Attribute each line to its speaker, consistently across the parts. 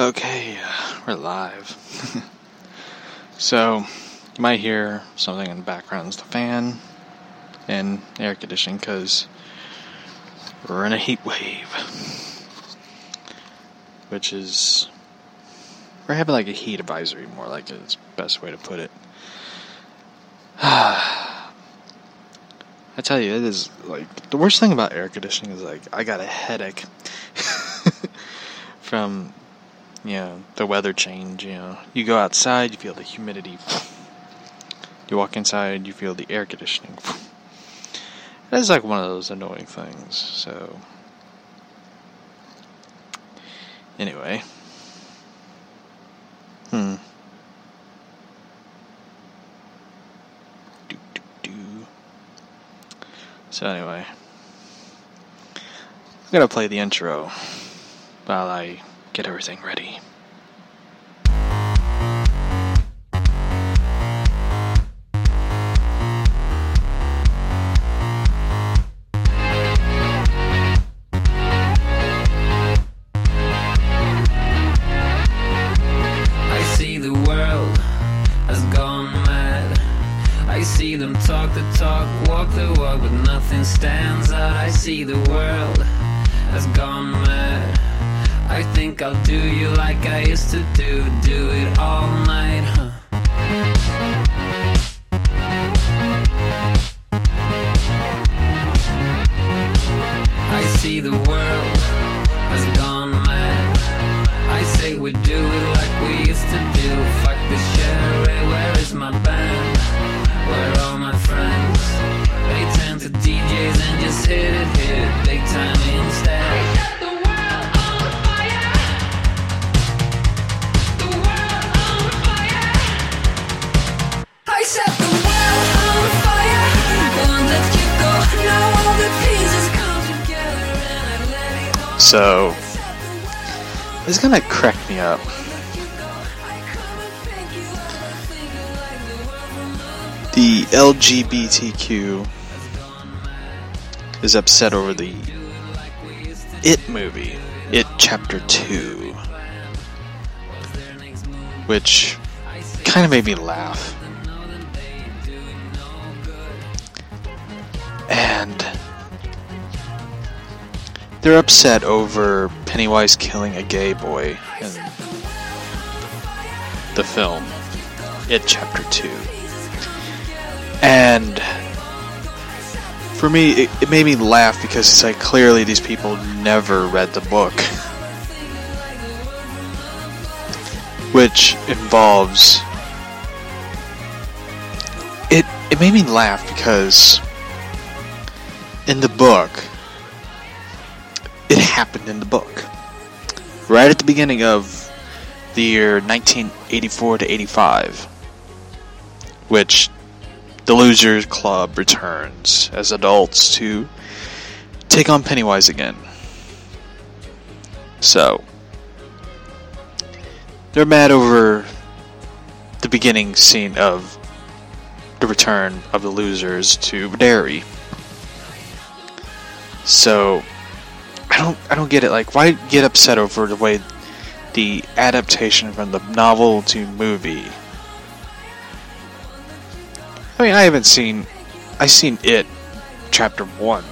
Speaker 1: Okay, uh, we're live. so, you might hear something in the background. It's the fan and air conditioning because we're in a heat wave. Which is. We're having like a heat advisory, more like it's best way to put it. I tell you, it is like the worst thing about air conditioning is like I got a headache from you know, the weather change, you know. You go outside, you feel the humidity. You walk inside, you feel the air conditioning. It's like one of those annoying things, so. Anyway. Hmm. Do, do, do. So, anyway. I'm gonna play the intro while I get everything ready. LGBTQ is upset over the It movie, It Chapter 2, which kind of made me laugh. And they're upset over Pennywise killing a gay boy in the film It Chapter 2. And for me, it, it made me laugh because it's like clearly these people never read the book. Which involves. It, it made me laugh because in the book, it happened in the book. Right at the beginning of the year 1984 to 85, which the Losers Club returns as adults to take on Pennywise again. So, they're mad over the beginning scene of the return of the losers to Derry. So, I don't I don't get it. Like, why get upset over the way the adaptation from the novel to movie? I mean, I haven't seen. I seen it, chapter one.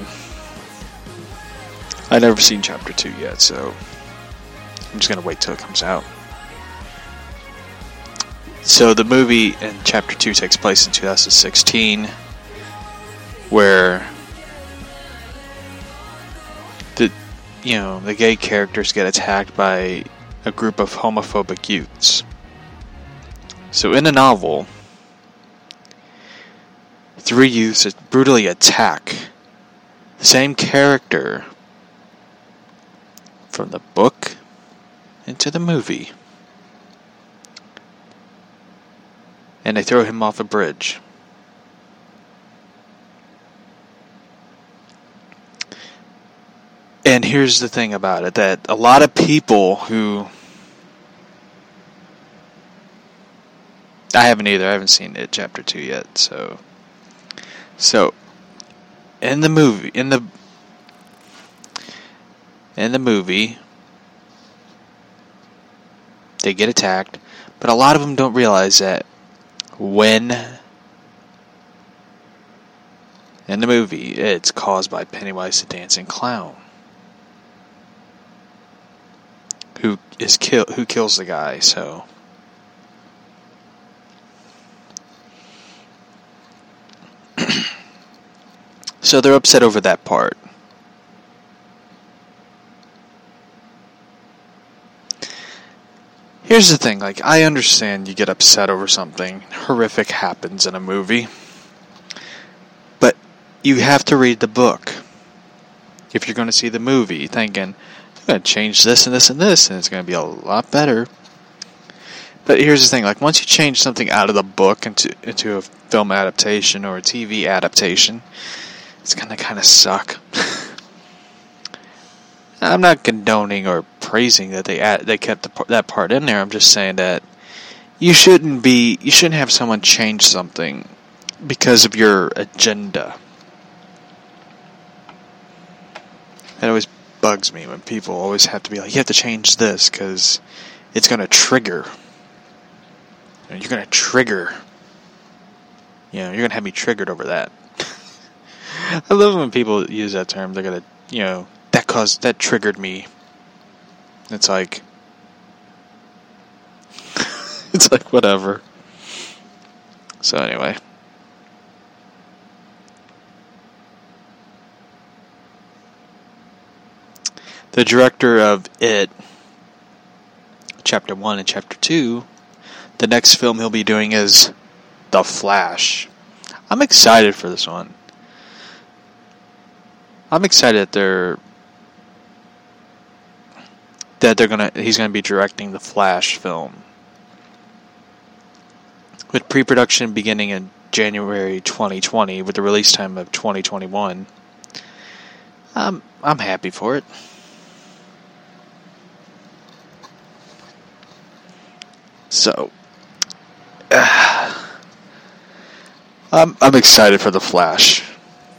Speaker 1: I never seen chapter two yet, so I'm just gonna wait till it comes out. So the movie in chapter two takes place in 2016, where the you know the gay characters get attacked by a group of homophobic youths. So in the novel, three youths brutally attack the same character from the book into the movie. And they throw him off a bridge. And here's the thing about it that a lot of people who I haven't either. I haven't seen it chapter 2 yet, so so in the movie in the in the movie they get attacked, but a lot of them don't realize that when in the movie it's caused by Pennywise the dancing clown. Who is kill who kills the guy, so So they're upset over that part. Here's the thing, like I understand you get upset over something horrific happens in a movie. But you have to read the book. If you're going to see the movie thinking I'm going to change this and this and this and it's going to be a lot better. But here's the thing, like once you change something out of the book into into a film adaptation or a TV adaptation, it's to kind of suck. I'm not condoning or praising that they add, they kept the, that part in there. I'm just saying that you shouldn't be you shouldn't have someone change something because of your agenda. It always bugs me when people always have to be like, you have to change this because it's going to trigger. You're to trigger. You know, you're to have me triggered over that. I love when people use that term. They're to, you know, that caused that triggered me. It's like it's like whatever. So anyway. The director of It Chapter 1 and Chapter 2, the next film he'll be doing is The Flash. I'm excited for this one. I'm excited that they're that they're gonna he's gonna be directing the Flash film. With pre-production beginning in January 2020, with the release time of 2021, I'm I'm happy for it. So, uh, I'm I'm excited for the Flash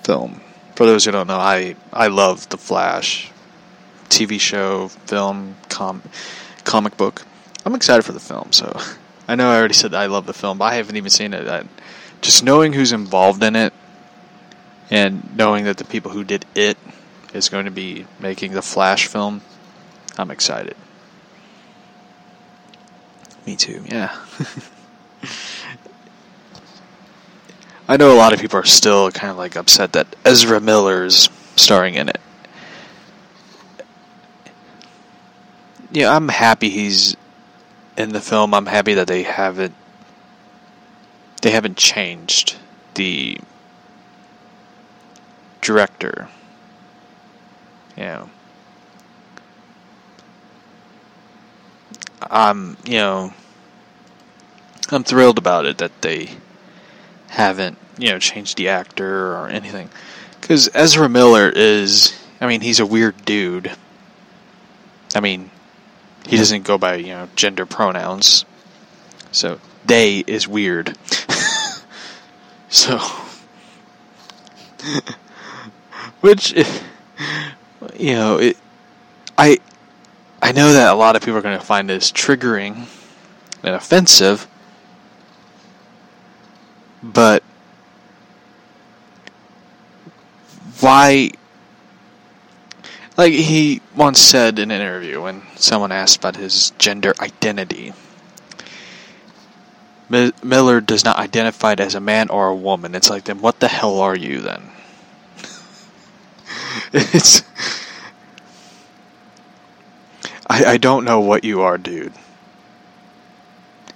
Speaker 1: film. For those who don't know, I I love the Flash. TV show, film, com- comic book. I'm excited for the film. So I know I already said I love the film, but I haven't even seen it. I, just knowing who's involved in it, and knowing that the people who did it is going to be making the Flash film, I'm excited. Me too. Yeah. I know a lot of people are still kind of like upset that Ezra Miller's starring in it. yeah, I'm happy he's in the film. I'm happy that they haven't they haven't changed the director. Yeah. I'm, you know, I'm thrilled about it that they haven't, you know, changed the actor or anything. Because Ezra Miller is, I mean, he's a weird dude. I mean, he doesn't go by you know gender pronouns, so they is weird. so, which you know, it, I I know that a lot of people are going to find this triggering and offensive, but why like he once said in an interview when someone asked about his gender identity. Miller does not identify as a man or a woman. It's like, then what the hell are you then? it's. I, I don't know what you are, dude.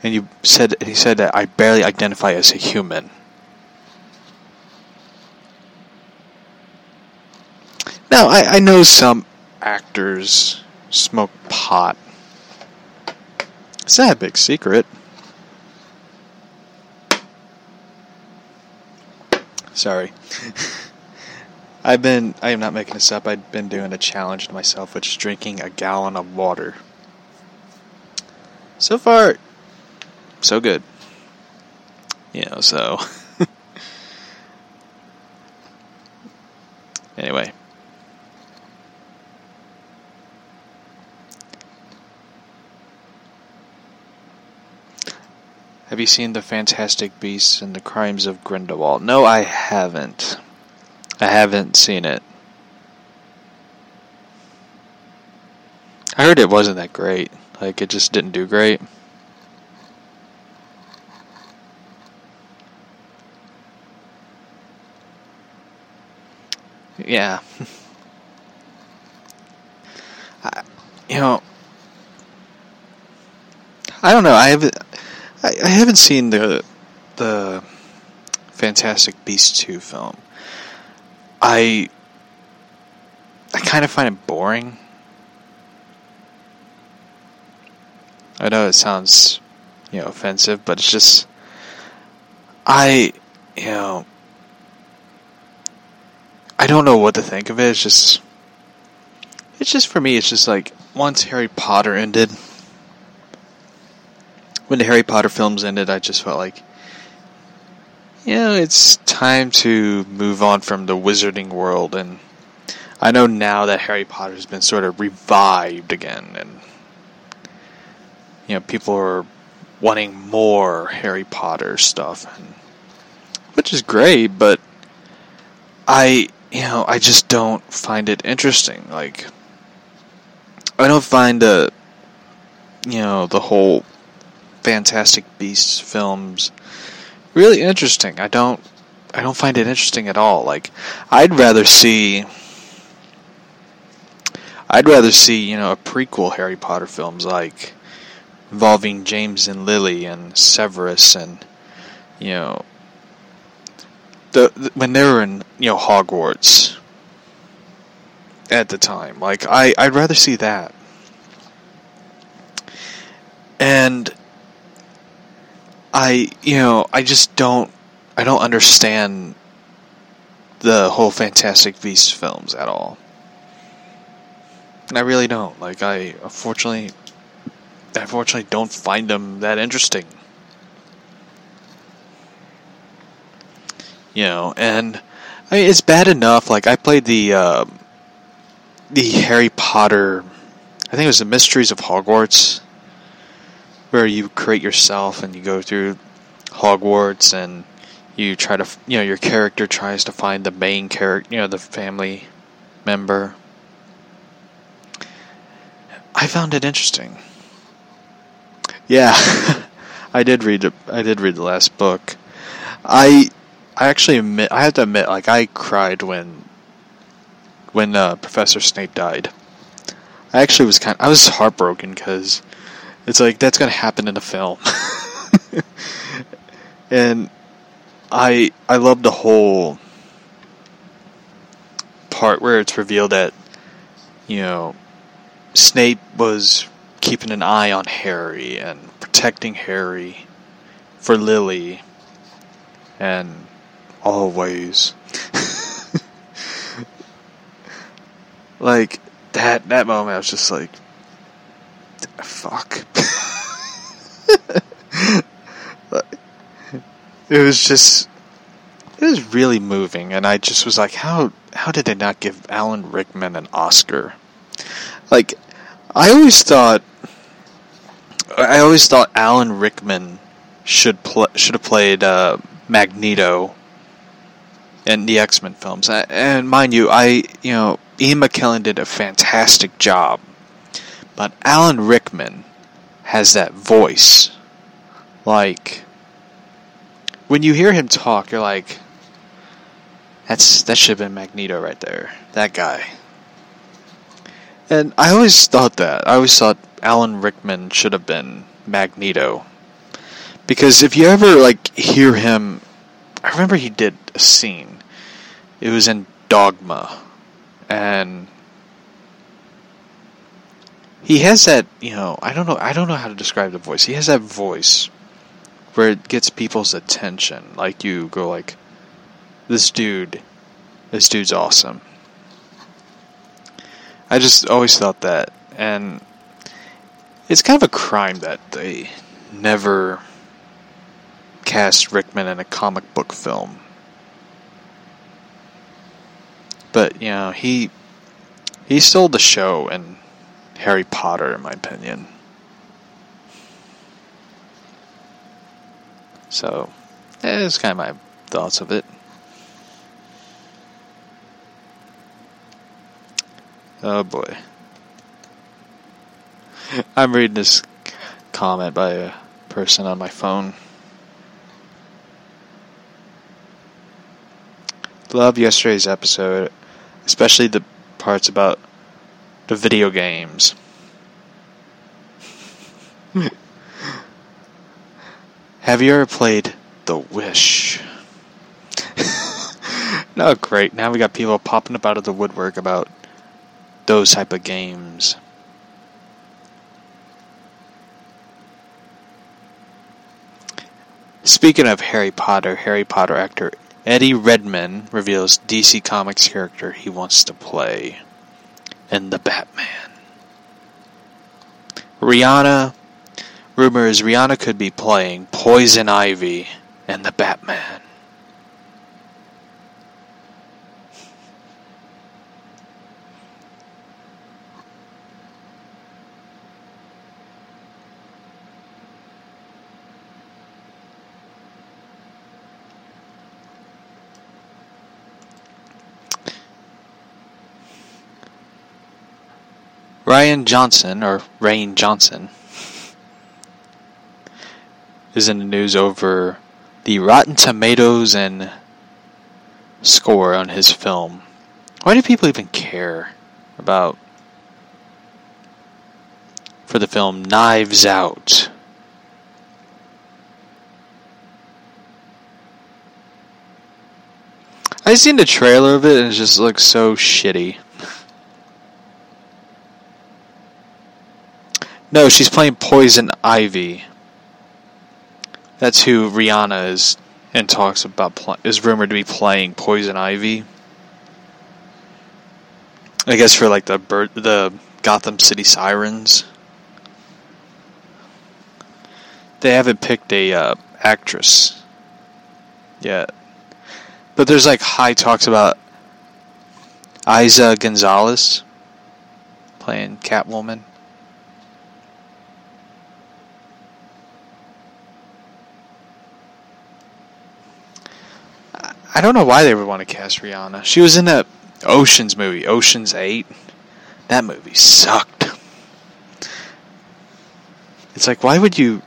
Speaker 1: And you said he said that I barely identify as a human. Now, I, I know some actors smoke pot. It's not a big secret. Sorry. I've been, I am not making this up, I've been doing a challenge to myself, which is drinking a gallon of water. So far, so good. You know, so. anyway. Have you seen the Fantastic Beasts and the Crimes of Grindelwald? No, I haven't. I haven't seen it. I heard it wasn't that great. Like it just didn't do great. Yeah. I, you know, I don't know. I haven't. I, I haven't seen the the Fantastic Beasts two film. I I kind of find it boring. I know it sounds, you know, offensive, but it's just I, you know, I don't know what to think of it. It's just it's just for me it's just like once Harry Potter ended when the Harry Potter films ended, I just felt like you know, it's time to move on from the wizarding world and I know now that Harry Potter's been sort of revived again and you know, people are wanting more Harry Potter stuff and which is great, but I you know, I just don't find it interesting. Like I don't find the you know, the whole Fantastic Beasts films really interesting. I don't I don't find it interesting at all. Like I'd rather see I'd rather see, you know, a prequel Harry Potter films like involving James and Lily and Severus and you know the, the when they were in, you know, Hogwarts at the time. Like I I'd rather see that. And I, you know, I just don't, I don't understand the whole Fantastic Beasts films at all. And I really don't. Like, I unfortunately, I unfortunately don't find them that interesting. You know, and I mean, it's bad enough. Like, I played the uh, the Harry Potter. I think it was the Mysteries of Hogwarts where you create yourself and you go through Hogwarts and you try to you know your character tries to find the main character you know the family member I found it interesting yeah I did read it I did read the last book I I actually admit I have to admit like I cried when when uh, Professor Snape died. I actually was kind I was heartbroken because it's like that's gonna happen in a film, and I I love the whole part where it's revealed that you know Snape was keeping an eye on Harry and protecting Harry for Lily. And always like that that moment I was just like fuck. it was just it was really moving and I just was like how how did they not give Alan Rickman an Oscar? Like I always thought I always thought Alan Rickman should pl- should have played uh, Magneto in the X Men films. And mind you, I you know Ian McKellen did a fantastic job but Alan Rickman has that voice. Like when you hear him talk, you're like that's that should have been Magneto right there. That guy. And I always thought that. I always thought Alan Rickman should have been Magneto. Because if you ever like hear him I remember he did a scene. It was in Dogma. And he has that you know i don't know i don't know how to describe the voice he has that voice where it gets people's attention like you go like this dude this dude's awesome i just always thought that and it's kind of a crime that they never cast rickman in a comic book film but you know he he stole the show in Harry Potter, in my opinion. So, that's kind of my thoughts of it. Oh boy. I'm reading this comment by a person on my phone. Love yesterday's episode, especially the parts about the video games. Have you ever played The Wish? no, great. Now we got people popping up out of the woodwork about those type of games. Speaking of Harry Potter, Harry Potter actor Eddie Redmayne reveals DC Comics character he wants to play in the Batman. Rihanna rumors Rihanna could be playing Poison Ivy in the Batman. Rian Johnson, or Rain Johnson, is in the news over the Rotten Tomatoes and score on his film. Why do people even care about for the film Knives Out? I seen the trailer of it and it just looks so shitty. No, she's playing Poison Ivy. That's who Rihanna is and talks about pl- is rumored to be playing Poison Ivy. I guess for like the the Gotham City Sirens. They haven't picked a uh, actress yet, but there's like high talks about Eiza Gonzalez playing Catwoman. I don't know why they would want to cast Rihanna. She was in that Oceans movie, Oceans 8. That movie sucked. It's like why would you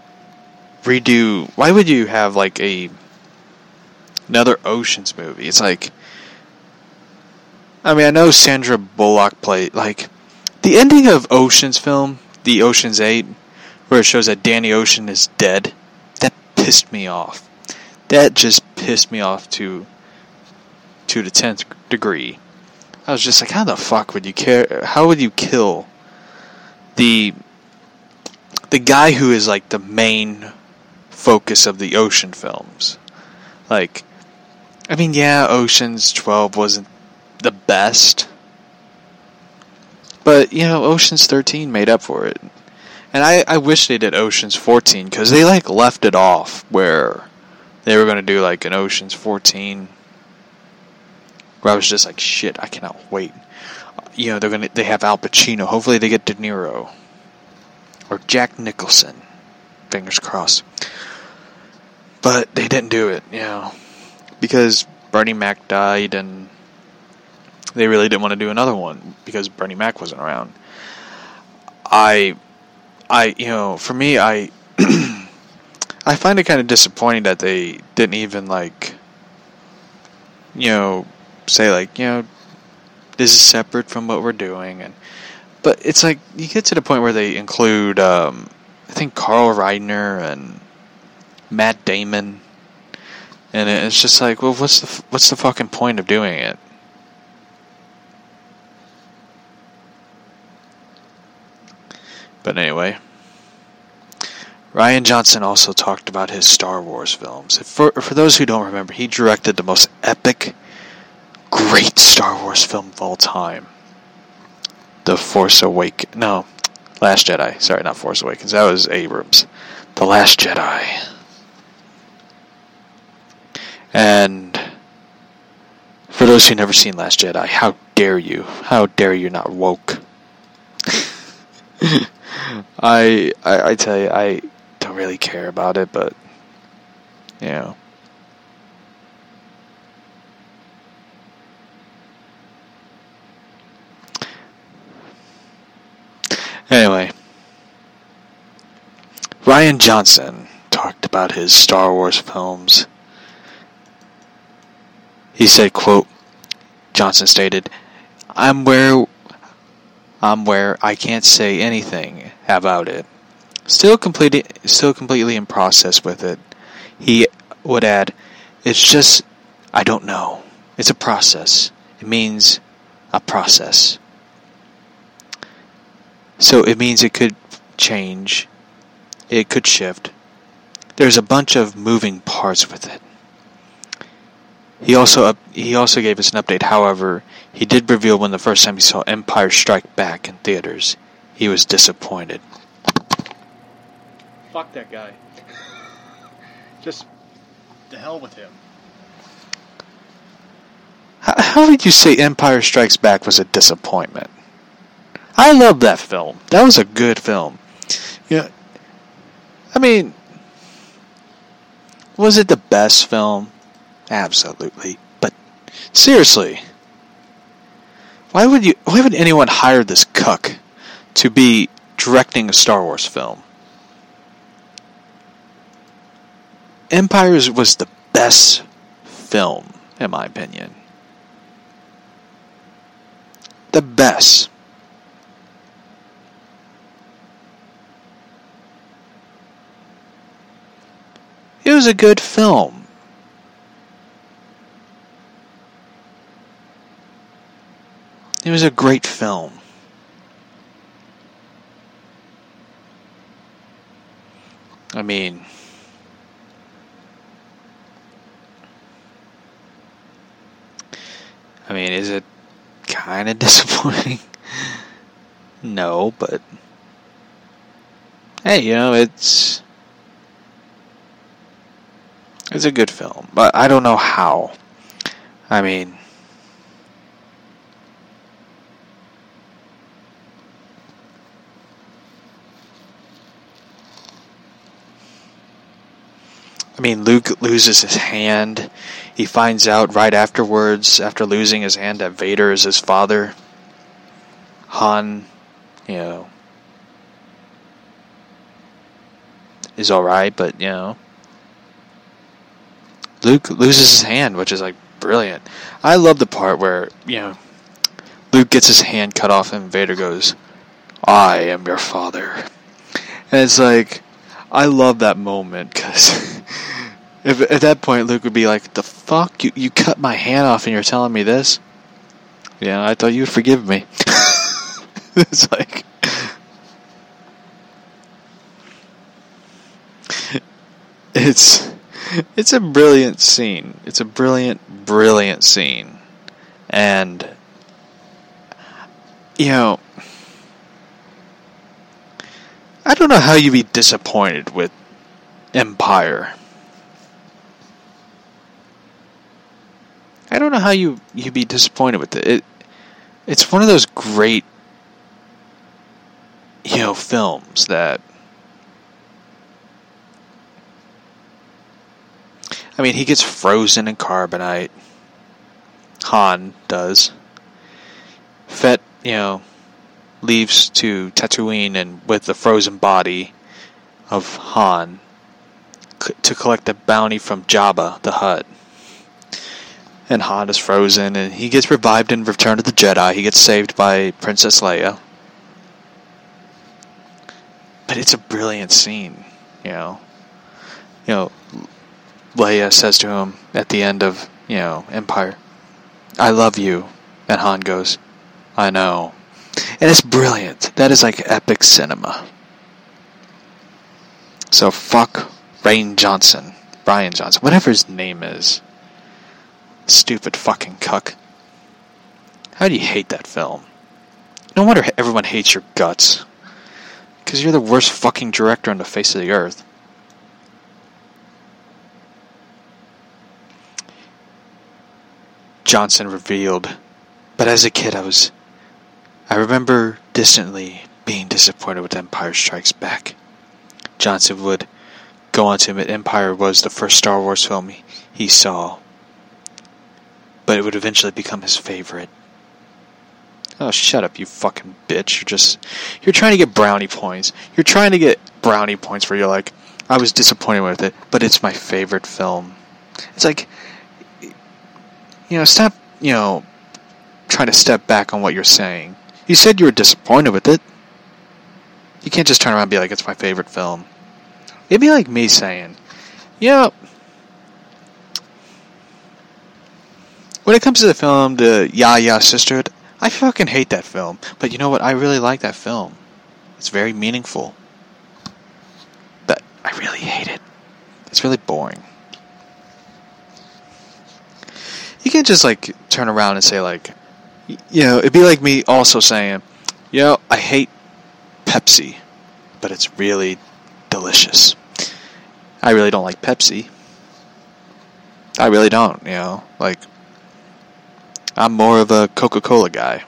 Speaker 1: redo why would you have like a another Oceans movie? It's like I mean, I know Sandra Bullock played like the ending of Oceans film, the Oceans 8 where it shows that Danny Ocean is dead. That pissed me off. That just pissed me off to to the tenth degree. I was just like, how the fuck would you care? How would you kill the the guy who is like the main focus of the ocean films? Like, I mean, yeah, Ocean's Twelve wasn't the best, but you know, Ocean's Thirteen made up for it. And I, I wish they did Ocean's 14 because they like left it off where they were going to do like an Ocean's 14 where I was just like, shit, I cannot wait. You know, they're gonna they have Al Pacino. Hopefully, they get De Niro or Jack Nicholson. Fingers crossed. But they didn't do it, you know, because Bernie Mac died, and they really didn't want to do another one because Bernie Mac wasn't around. I, I, you know, for me, I, I find it kind of disappointing that they didn't even like, you know, say like you know this is separate from what we're doing and but it's like you get to the point where they include um, I think Carl Reiner and Matt Damon and it's just like well what's the what's the fucking point of doing it but anyway Rian Johnson also talked about his Star Wars films. For for those who don't remember, he directed the most epic great Star Wars film of all time. The Force Awakens. No, Last Jedi. Sorry, not Force Awakens. That was Abrams. The Last Jedi. And for those who never seen Last Jedi, how dare you? How dare you not woke? I, I I tell you, I don't really care about it, but You know. Anyway, Rian Johnson talked about his Star Wars films. He said, quote, Johnson stated, I'm where I'm where I can't say anything about it. Still completely still completely in process with it. He would add, it's just I don't know. It's a process. It means a process. So it means it could change. It could shift. There's a bunch of moving parts with it. He also up, he also gave us an update. However, he did reveal when the first time he saw Empire Strike Back in theaters, he was disappointed.
Speaker 2: Fuck that guy. Just the hell with him.
Speaker 1: How, how would you say Empire Strikes Back was a disappointment? I love that film. That was a good film. Yeah. I mean, was it the best film? Absolutely. But seriously, why would you why would anyone hire this cuck to be directing a Star Wars film? Empires was the best film in my opinion. The best. Was a good film. It was a great film. I mean, I mean, is it kind of disappointing? no, but hey, you know, it's it's a good film, but I don't know how. I mean, I mean, Luke loses his hand. He finds out right afterwards, after losing his hand, that Vader is his father. Han, you know, is alright, but, you know. Luke loses his hand, which is like brilliant. I love the part where, you know, Luke gets his hand cut off and Vader goes, I am your father. And it's like, I love that moment because if at that point Luke would be like, "The fuck you you cut my hand off and you're telling me this?" Yeah, I thought you'd forgive me. it's like it's it's a brilliant scene. It's a brilliant, brilliant scene, and you know. I don't know how you'd be disappointed with Empire. I don't know how you you'd be disappointed with it. it. It's one of those great you know films that I mean, he gets frozen in carbonite. Han does. Fett, you know, leaves to Tatooine and with the frozen body of Han c- to collect the bounty from Jabba the Hutt. And Han is frozen, and he gets revived in Return of the Jedi. He gets saved by Princess Leia. But it's a brilliant scene, you know. You know, Leia uh, says to him at the end of, you know, Empire, I love you. And Han goes, I know. And it's brilliant. That is like epic cinema. So fuck Rain Johnson. Brian Johnson. Whatever his name is. Stupid fucking cuck. How do you hate that film? No wonder everyone hates your guts. Because you're the worst fucking director on the face of the earth. Johnson revealed. But as a kid, I was. I remember distantly being disappointed with Empire Strikes Back. Johnson would go on to admit Empire was the first Star Wars film he, saw, but it would eventually become his favorite. Oh, shut up, you fucking bitch. You're just. You're trying to get brownie points. You're trying to get brownie points where you're like, I was disappointed with it, but it's my favorite film. It's like. You know, stop, you know, trying to step back on what you're saying. You said you were disappointed with it. You can't just turn around and be like, it's my favorite film. It'd be like me saying, you know, when it comes to the film, the Ya Ya Sisterhood, I fucking hate that film. But you know what? I really like that film. It's very meaningful. But I really hate it. It's really boring. You can't just like turn around and say like, you know, it'd be like me also saying, you know, I hate Pepsi, but it's really delicious. I really don't like Pepsi. I really don't, you know, like I'm more of a Coca-Cola guy.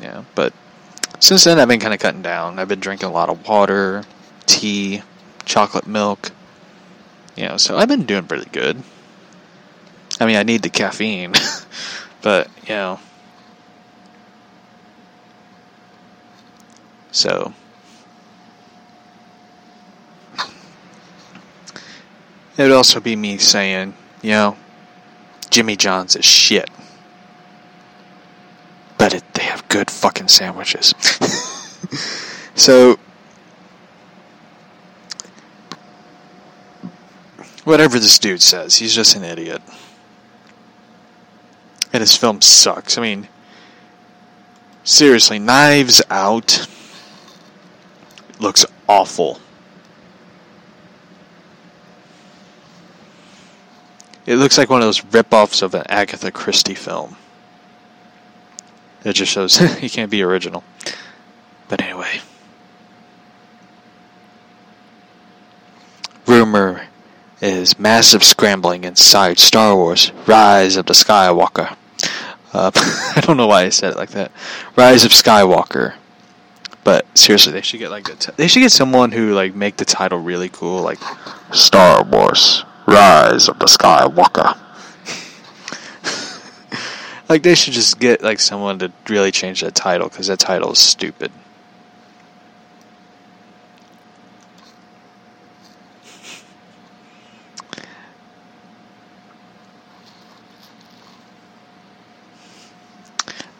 Speaker 1: Yeah, but since then I've been kind of cutting down. I've been drinking a lot of water, tea, chocolate milk. You know, so I've been doing pretty good. I mean, I need the caffeine, but you know. So it would also be me saying, you know, Jimmy John's is shit. But it, they have good fucking sandwiches. so, whatever this dude says, he's just an idiot. And his film sucks. I mean, seriously, Knives Out looks awful. It looks like one of those rip-offs of an Agatha Christie film. It just shows you can't be original. But anyway. Rumor is massive scrambling inside Star Wars Rise of the Skywalker. Uh, I don't know why I said it like that. Rise of Skywalker. But seriously, they should get like the t- they should get someone who like make the title really cool, like Star Wars Rise of the Skywalker. like they should just get like someone to really change that title because that title is stupid.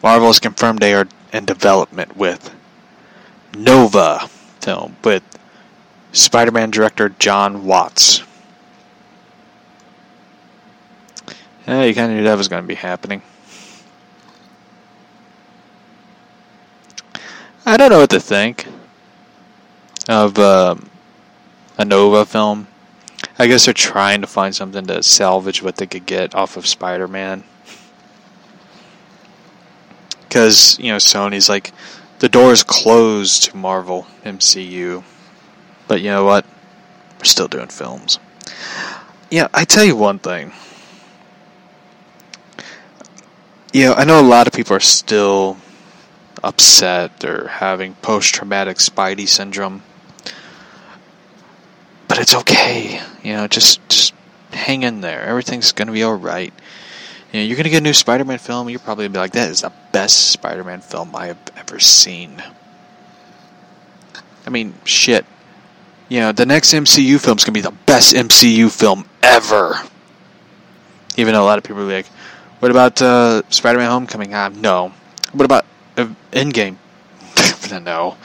Speaker 1: Marvel has confirmed they are in development with Nova film with Spider-Man director Jon Watts. Yeah, you kind of knew that was going to be happening. I don't know what to think of um, a Nova film. I guess they're trying to find something to salvage what they could get off of Spider-Man. Because, you know, Sony's like, the door is closed to Marvel MCU. But you know what? We're still doing films. Yeah, I tell you one thing. You know, I know a lot of people are still upset or having post traumatic Spidey syndrome. But it's okay. You know, just, just hang in there. Everything's to be alright. You know, you're going to get a new Spider Man film, you're probably going to be like, that is the best Spider Man film I have ever seen. I mean, shit. You know, the next MCU film is going to be the best MCU film ever. Even though a lot of people are like, what about uh, Spider Man Homecoming? Uh, no. What about uh, Endgame? no.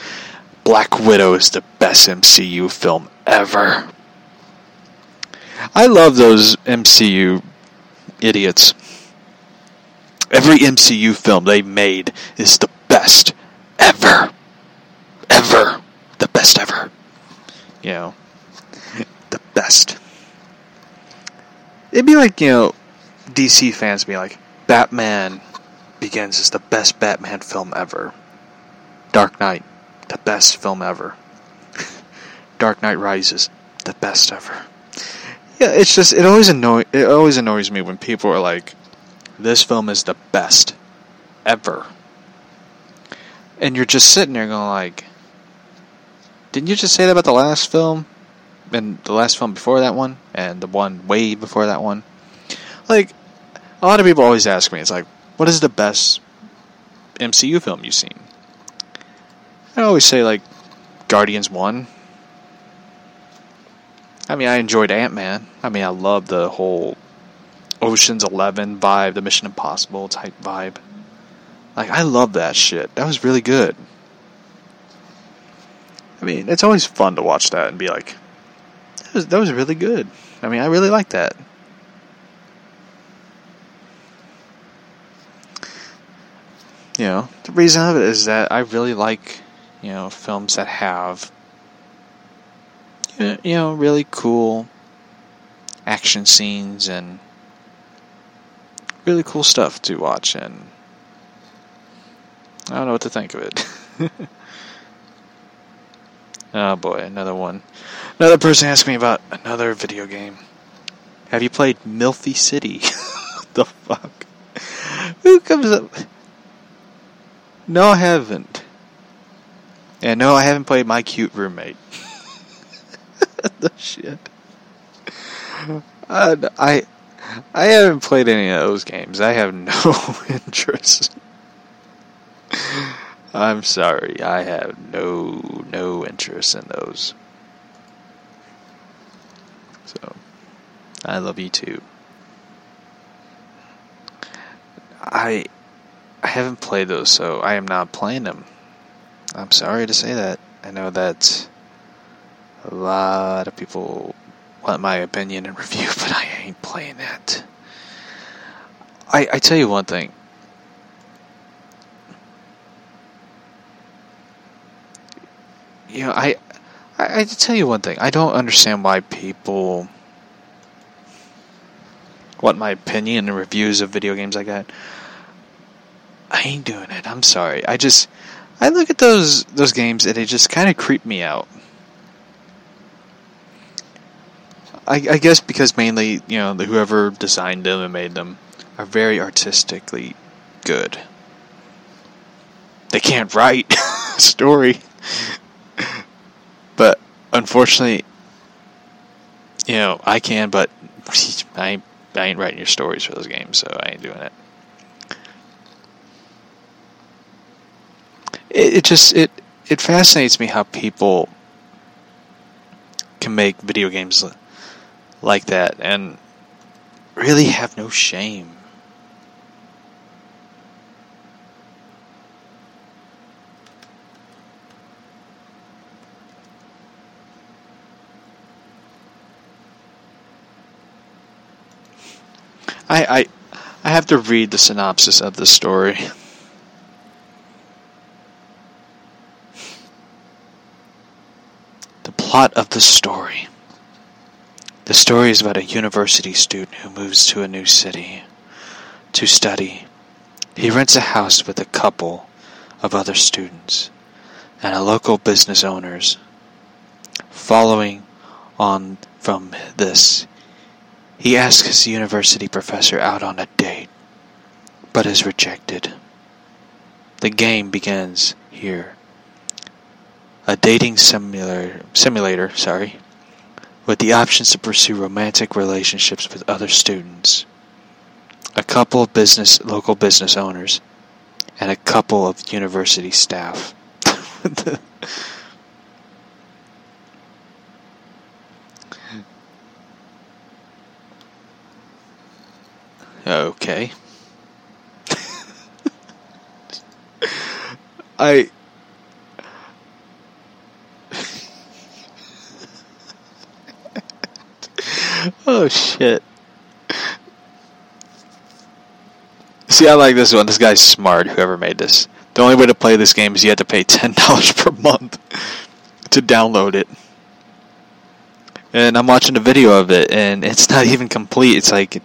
Speaker 1: Black Widow is the best MCU film ever. I love those MCU idiots. Every MCU film they made is the best ever. Ever. The best ever. You know, the best. It'd be like, you know, DC fans be like, Batman Begins is the best Batman film ever. Dark Knight, the best film ever. Dark Knight Rises, the best ever. Yeah, it's just it always annoy it always annoys me when people are like, "This film is the best ever," and you're just sitting there going like, "Didn't you just say that about the last film?" and the last film before that one, and the one way before that one. Like, a lot of people always ask me, it's like, what is the best MCU film you've seen? I always say, like, Guardians 1. I mean, I enjoyed Ant Man. I mean, I love the whole Ocean's Eleven vibe, the Mission Impossible type vibe. Like, I love that shit. That was really good. I mean, it's always fun to watch that and be like, that was, that was really good. I mean, I really like that. You know, the reason of it is that I really like, you know, films that have, you know, really cool action scenes and really cool stuff to watch. And I don't know what to think of it. oh boy, another one. Another person asked me about another video game. Have you played Milfy City? the fuck? Who comes up? No, I haven't. And no, I haven't played My Cute Roommate. the shit. Uh, I I haven't played any of those games. I have no interest. I'm sorry. I have no no interest in those. So, I love you too. I I haven't played those, so I am not playing them. I'm sorry to say that. I know that a lot of people want my opinion and review, but I ain't playing that. I I tell you one thing. You know, I I, I tell you one thing. I don't understand why people what my opinion and reviews of video games like that. I ain't doing it. I'm sorry. I just I look at those those games and they just kind of creep me out. I, I guess because mainly you know whoever designed them and made them are very artistically good. They can't write a story, but unfortunately, you know I can. But I ain't, I ain't writing your stories for those games, so I ain't doing it. it, it just it it fascinates me how people can make video games like that and really have no shame. I I I have to read the synopsis of the story. The plot of the story. The story is about a university student who moves to a new city to study. He rents a house with a couple of other students and a local business owners. Following on from this, he asks his university professor out on a date, but is rejected. The game begins here a dating simulator, simulator, sorry, with the options to pursue romantic relationships with other students, a couple of business local business owners, and a couple of university staff. okay. I oh shit. See, I like this one. This guy's smart. Whoever made this. The only way to play this game is you have to pay ten dollars per month to download it. And I'm watching a video of it, and it's not even complete. It's like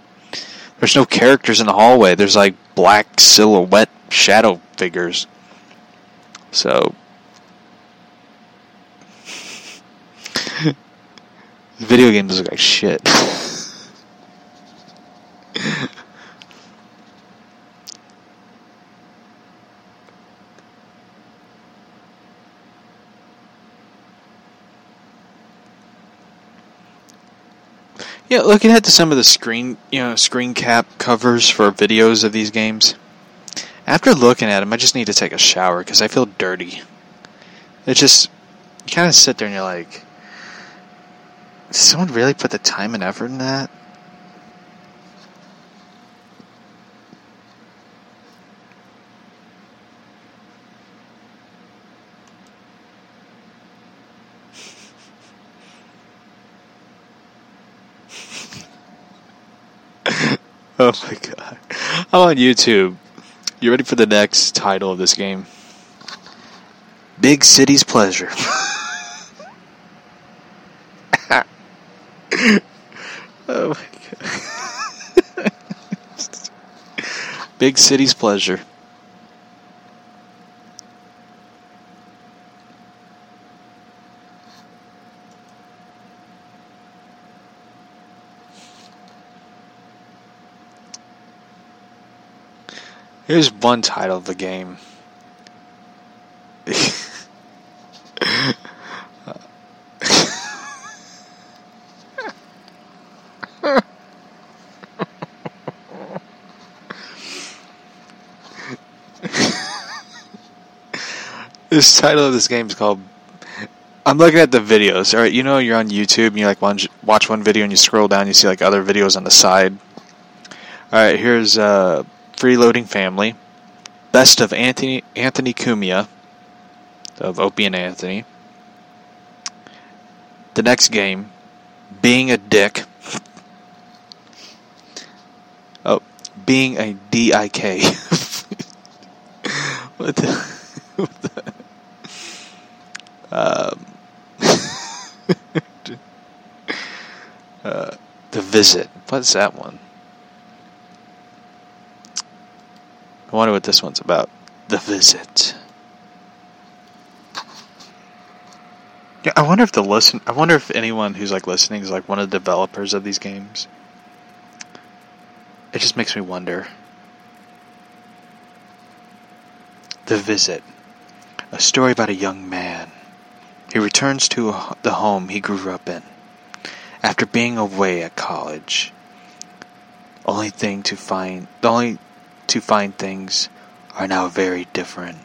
Speaker 1: there's no characters in the hallway. There's like black silhouette shadow figures. So video games look like shit. Yeah, looking at some of the screen, you know, screen cap covers for videos of these games. After looking at them, I just need to take a shower because I feel dirty. It just, you kind of sit there and you're like, someone really put the time and effort in that? Oh my god. I'm on YouTube. You ready for the next title of this game? Big City's Pleasure. oh my god. Big City's Pleasure. Here's one title of the game. This title of this game is called. I'm looking at the videos. All right, you know you're on YouTube and you like watch one video and you scroll down, you see like other videos on the side. All right, here's uh, Freeloading Family, Best of Anthony Anthony Cumia of Opie and Anthony. The next game, Being a Dick. Oh, Being a D I K. what the? Um, uh, the Visit. What's that one? I wonder what this one's about. The Visit. Yeah, I wonder if the listen. I wonder if anyone who's like listening is like one of the developers of these games. It just makes me wonder. The Visit. A story about a young man. He returns to the home he grew up in. After being away at college. Only thing to find the only to find things are now very different.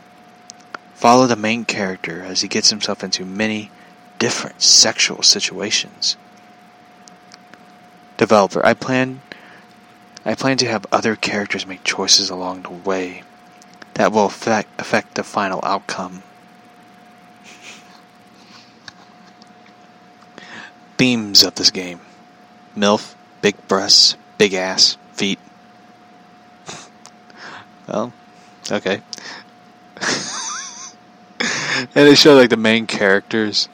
Speaker 1: Follow the main character as he gets himself into many different sexual situations. Developer, I plan I plan to have other characters make choices along the way that will affect affect the final outcome. Themes of this game. MILF, big breasts, big ass, feet. Well, okay. and they show like the main characters.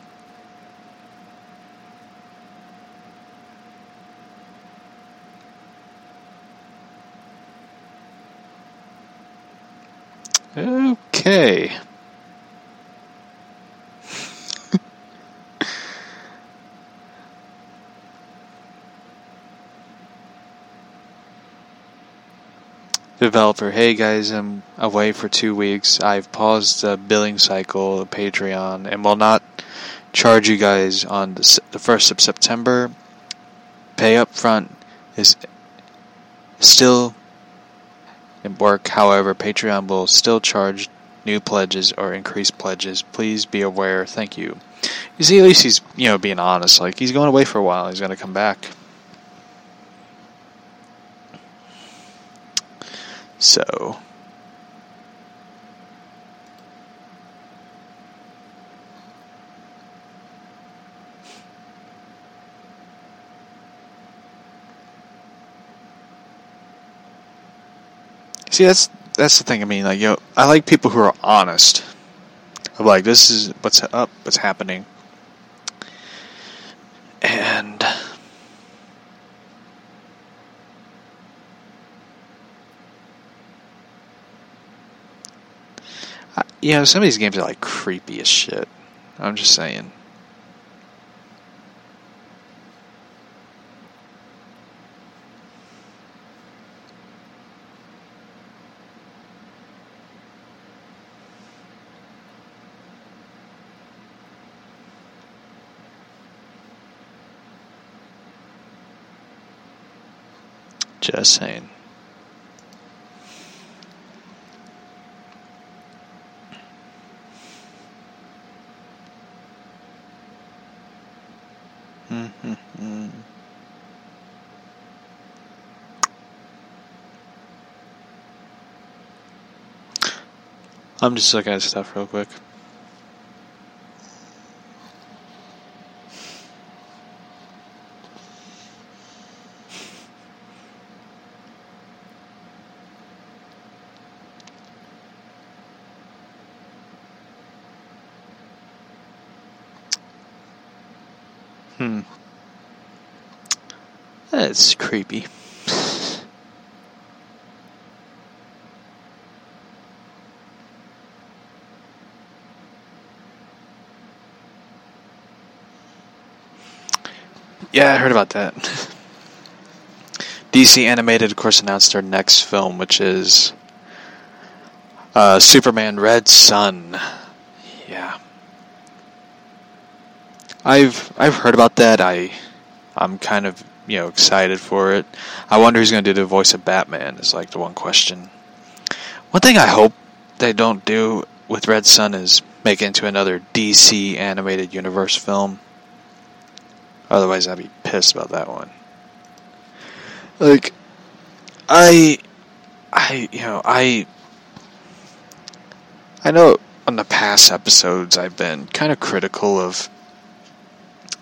Speaker 1: Okay. Developer, hey guys, I'm away for two weeks. I've paused the billing cycle of Patreon and will not charge you guys on the, the 1st of September. Pay up front is still in work. However, Patreon will still charge new pledges or increased pledges. Please be aware. Thank you. You see, at least he's, you know, being honest. Like, he's going away for a while. He's going to come back. So. See, that's that's the thing. I mean, like, you know, I like people who are honest. Of like, this is what's up, what's happening, and I- you know, some of these games are like creepy as shit. I'm just saying. Just saying. I'm just looking at stuff real quick. Hmm. That's creepy. Yeah, I heard about that. DC Animated, of course, announced their next film, which is uh, Superman Red Son. Yeah. I've I've heard about that. I I'm kind of you know excited for it. I wonder who's going to do the voice of Batman. Is like the one question. One thing I hope they don't do with Red Son is make it into another DC animated universe film. Otherwise, I'd be pissed about that one. Like, I, I, you know, I, I know on the past episodes I've been kind of critical of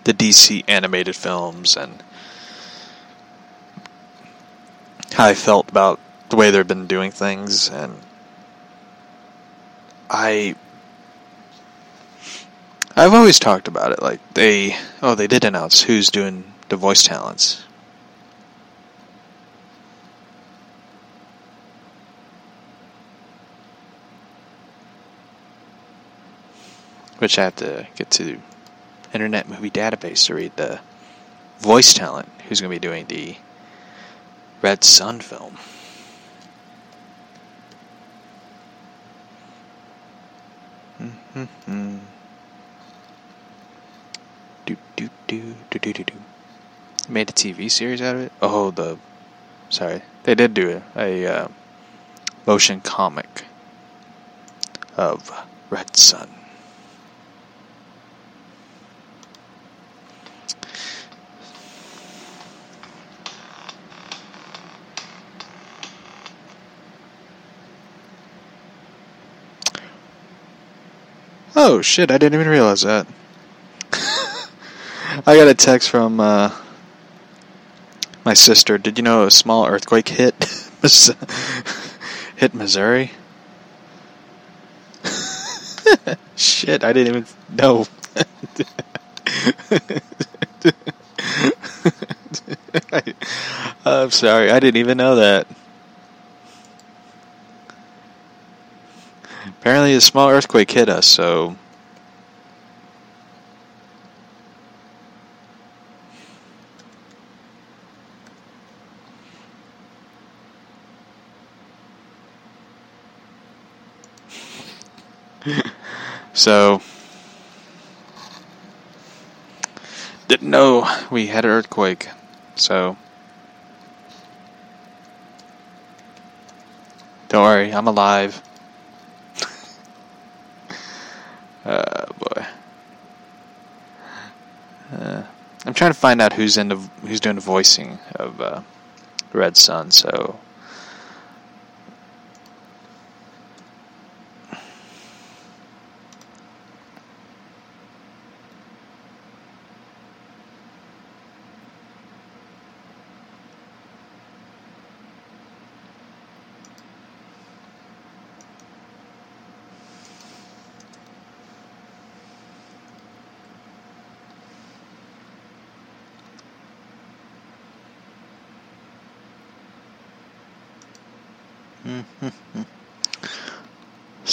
Speaker 1: the DC animated films and how I felt about the way they've been doing things, and I I've always talked about it. Like they, oh, they did announce who's doing the voice talents. Which I have to get to Internet Movie Database to read the voice talent who's going to be doing the Red Son film. Mm-hmm. Do do do do do do. Made a TV series out of it. Oh, the sorry, they did do a, a uh, motion comic of Red Son. Oh shit! I didn't even realize that. I got a text from uh, my sister. Did you know a small earthquake hit hit Missouri? Shit! I didn't even know. I, I'm sorry. I didn't even know that. Apparently, a small earthquake hit us, so. So. Didn't know we had an earthquake, so. Don't worry, I'm alive. Oh boy. Uh, I'm trying to find out who's in the who's doing the voicing of uh, Red Son. So.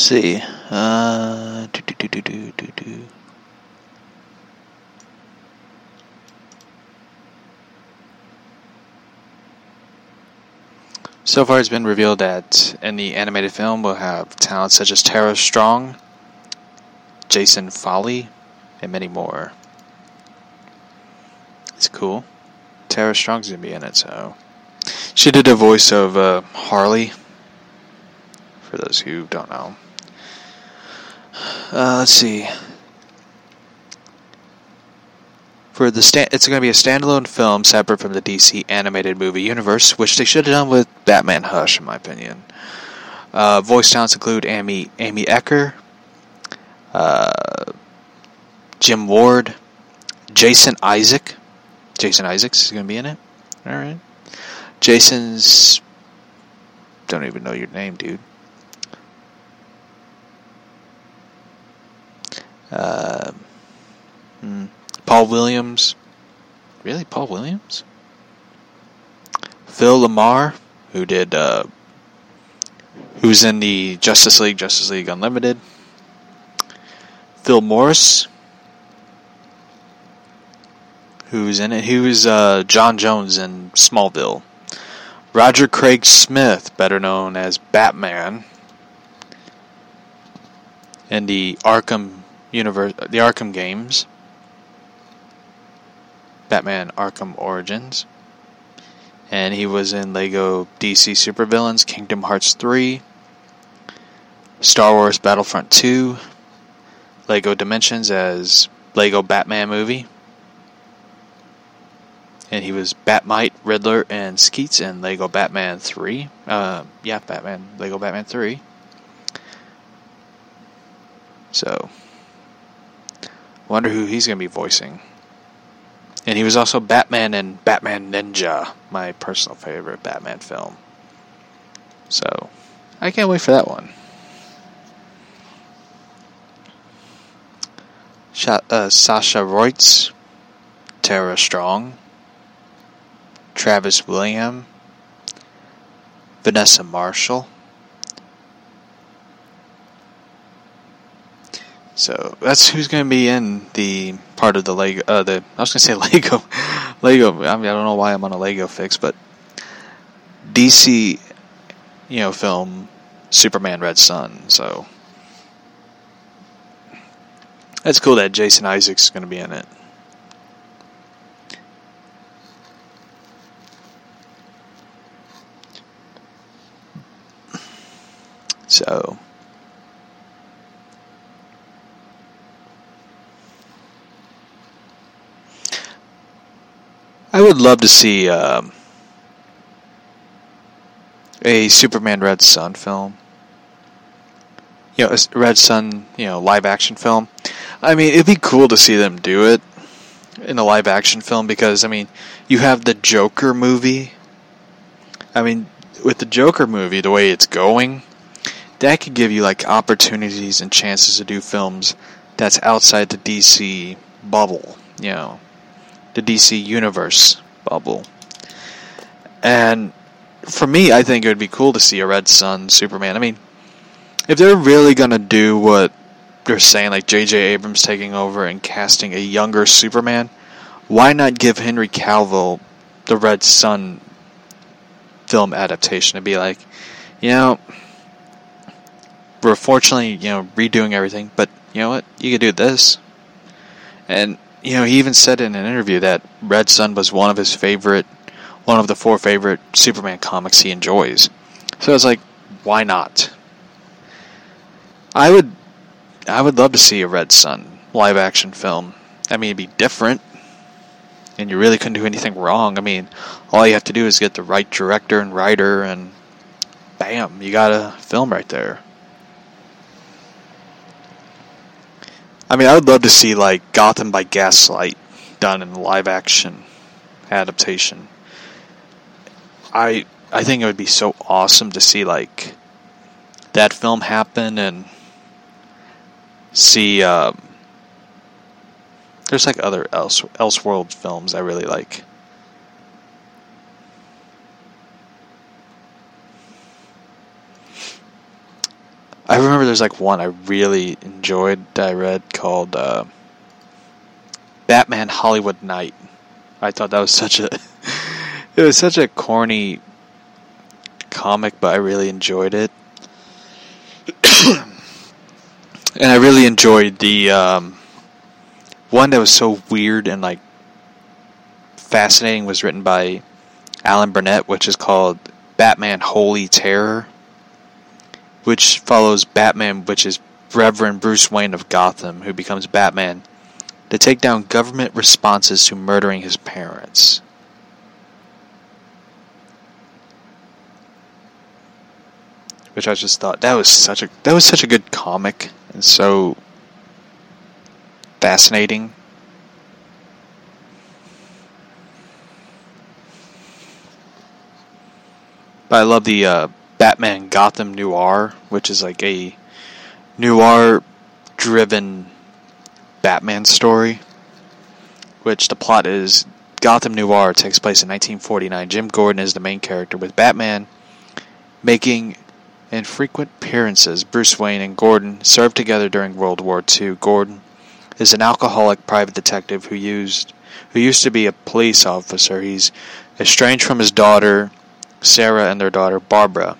Speaker 1: See. Uh, do, do, do. So far, it's been revealed that in the animated film, we'll have talents such as Tara Strong, Jason Foley, and many more. It's cool. Tara Strong's gonna be in it, so She did a voice of uh, Harley. For those who don't know. Uh, let's see. For the it's going to be a standalone film separate from the DC animated movie universe, which they should have done with Batman Hush, in my opinion. Uh, voice talents include Amy Amy Acker, uh, Jim Ward, Jason Isaac. Jason Isaacs is going to be in it. All right. Jason's. Don't even know your name, dude. Uh, hmm. Paul Williams. Really? Paul Williams? Phil LaMarr, who did. Uh, who's in the Justice League, Justice League Unlimited. Phil Morris, who's in it. He was uh, John Jones in Smallville. Roger Craig Smith, better known as Batman, in the Arkham universe, the Arkham games. Batman Arkham Origins. And he was in Lego DC Supervillains, Kingdom Hearts 3, Star Wars Battlefront 2, Lego Dimensions as Lego Batman movie. And he was Bat-Mite, Riddler, and Skeets in Lego Batman 3. Uh, yeah, Batman, Lego Batman 3. So, wonder who he's going to be voicing. And he was also Batman and Batman Ninja, my personal favorite Batman film. So, I can't wait for that one. Uh, Sasha Roiz, Tara Strong, Travis William, Vanessa Marshall. So that's who's going to be in the part of the Lego. Uh, the I was going to say Lego, Lego. I mean, I don't know why I'm on a Lego fix, but DC, you know, film Superman Red Son. So that's cool that Jason Isaacs is going to be in it. So. I would love to see um, a Superman Red Son film. You know, a Red Son, you know, live action film. I mean, it'd be cool to see them do it in a live action film because, I mean, you have the Joker movie. I mean, with the Joker movie, the way it's going, that could give you like opportunities and chances to do films that's outside the DC bubble, you know, the DC universe bubble. And for me, I think it would be cool to see a Red Son Superman. I mean, if they're really going to do what they're saying, like J.J. Abrams taking over and casting a younger Superman, why not give Henry Cavill the Red Son film adaptation to be like, you know, we're fortunately, you know, redoing everything, but you know what? You could do this. And, you know, he even said in an interview that Red Son was one of his favorite, one of the four favorite Superman comics he enjoys. So it's like, why not? I would, I would love to see a Red Son live action film. I mean, it'd be different, and you really couldn't do anything wrong. I mean, all you have to do is get the right director and writer, and bam, you got a film right there. I mean, I would love to see like Gotham by Gaslight done in live action adaptation. I I think it would be so awesome to see like that film happen and see. Um, there's like other else Elseworld films I really like. I remember there's like one I really enjoyed that I read called uh, Batman Hollywood Knight. I thought that was such a it was such a corny comic, but I really enjoyed it. and I really enjoyed the um, one that was so weird and like fascinating was written by Alan Brennert, which is called Batman Holy Terror, which follows Batman, which is Reverend Bruce Wayne of Gotham, who becomes Batman to take down government responses to murdering his parents. Which I just thought that was such a that was such a good comic and so fascinating. But I love the uh, Batman Gotham Noir, which is like a noir driven Batman story. Which the plot is Gotham Noir takes place in 1949. Jim Gordon is the main character, with Batman making infrequent appearances. Bruce Wayne and Gordon served together during World War II. Gordon is an alcoholic private detective who used who used to be a police officer. He's estranged from his daughter Sarah and their daughter Barbara.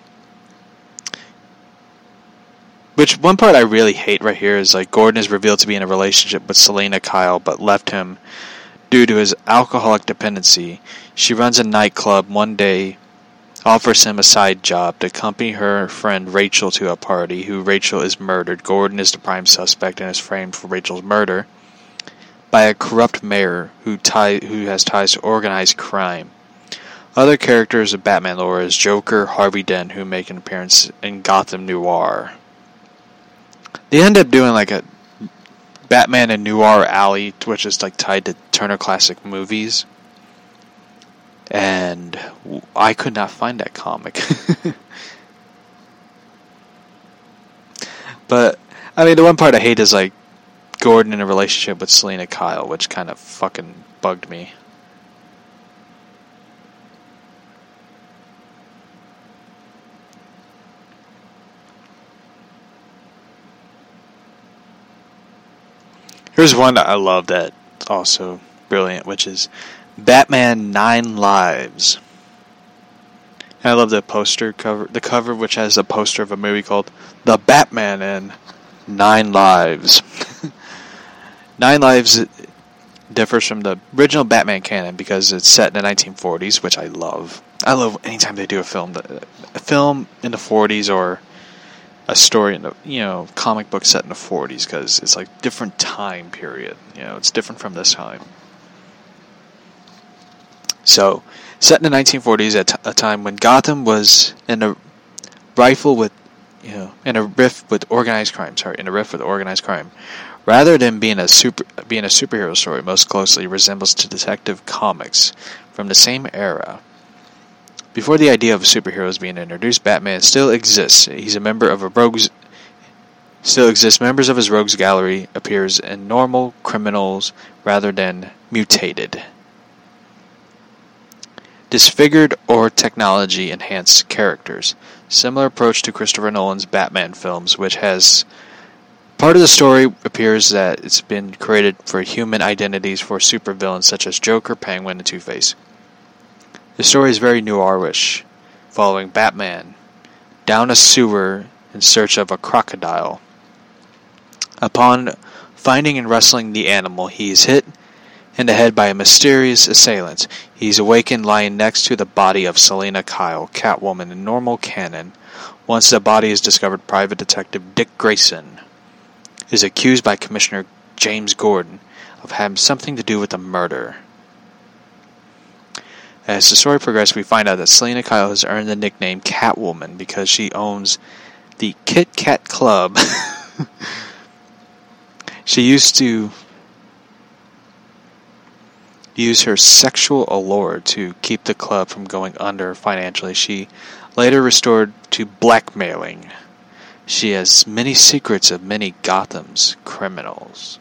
Speaker 1: Which one part I really hate right here is like Gordon is revealed to be in a relationship with Selina Kyle but left him due to his alcoholic dependency. She runs a nightclub one day offers him a side job to accompany her friend Rachel to a party, who Rachel is murdered. Gordon is the prime suspect and is framed for Rachel's murder by a corrupt mayor who tie, who has ties to organized crime. Other characters of Batman lore is Joker, Harvey Dent, who make an appearance in Gotham Noir. They end up doing like a Batman and Noir Alley, which is like tied to Turner Classic Movies and I could not find that comic. but I mean, the one part I hate is like Gordon in a relationship with Selina Kyle, which kind of fucking bugged me. Here's one that I love that also brilliant, which is Batman Nine Lives. And I love the poster cover, the cover which has a poster of a movie called The Batman and Nine Lives. Nine Lives differs from the original Batman canon because it's set in the 1940s, which I love. I love anytime they do a film, a film in the 40s or a story in the you know comic book set in the 40s because it's like different time period. You know, it's different from this time. So, set in the 1940s, at a time when Gotham was in a rifle with, you know, in a rift with organized crime. Sorry, in a rift with organized crime. Rather than being a super, being a superhero story, most closely resembles to Detective Comics from the same era. Before the idea of superheroes being introduced, Batman still exists. He's a member of a rogues. Still exists. Members of his rogues gallery appears in normal criminals rather than mutated disfigured or technology enhanced characters. Similar approach to Christopher Nolan's Batman films, which has part of the story appears that it's been created for human identities for supervillains such as Joker, Penguin, and Two Face. The story is very noirish, following Batman down a sewer in search of a crocodile. Upon finding and wrestling the animal, he is hit in the head by a mysterious assailant. He is awakened lying next to the body of Selina Kyle, Catwoman in normal canon. Once the body is discovered, private detective Dick Grayson is accused by Commissioner James Gordon of having something to do with the murder. As the story progresses, we find out that Selina Kyle has earned the nickname Catwoman because she owns the Kit Kat Club. she used to use her sexual allure to keep the club from going under financially. She later restored to blackmailing. She has many secrets of many Gotham's criminals.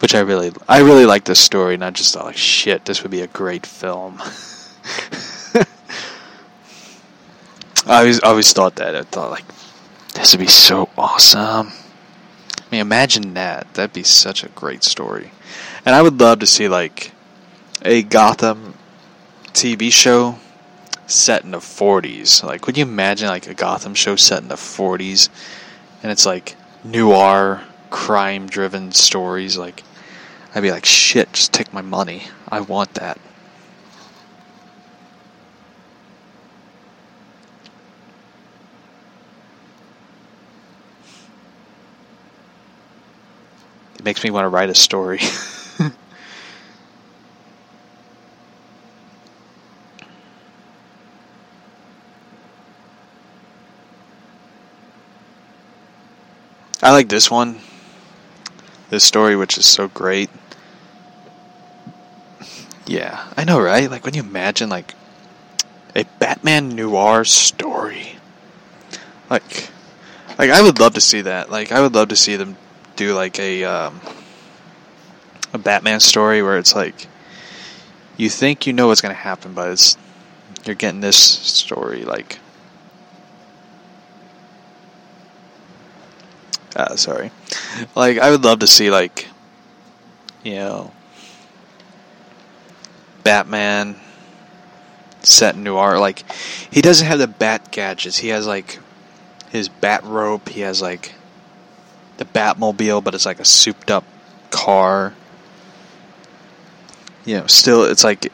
Speaker 1: Which I really, I really like this story, and I just thought, like, shit, this would be a great film. I always, always thought that. I thought, like, this would be so awesome. I mean, imagine that. That'd be such a great story. And I would love to see like a Gotham TV show set in the 40s. Like, would you imagine like a Gotham show set in the 40s, and it's like noir, crime-driven stories? Like, I'd be like, shit, just take my money. I want that. It makes me want to write a story. I like this one. This story, which is so great. Yeah, I know, right? Like when you imagine like a Batman noir story, like, like I would love to see that. Like I would love to see them do like a um, a Batman story where it's like you think you know what's gonna happen, but it's you're getting this story like. Uh, sorry, like I would love to see like, you know, Batman set in noir. Like he doesn't have the bat gadgets. He has like his bat rope. He has like the Batmobile, but it's like a souped up car. You know, still it's like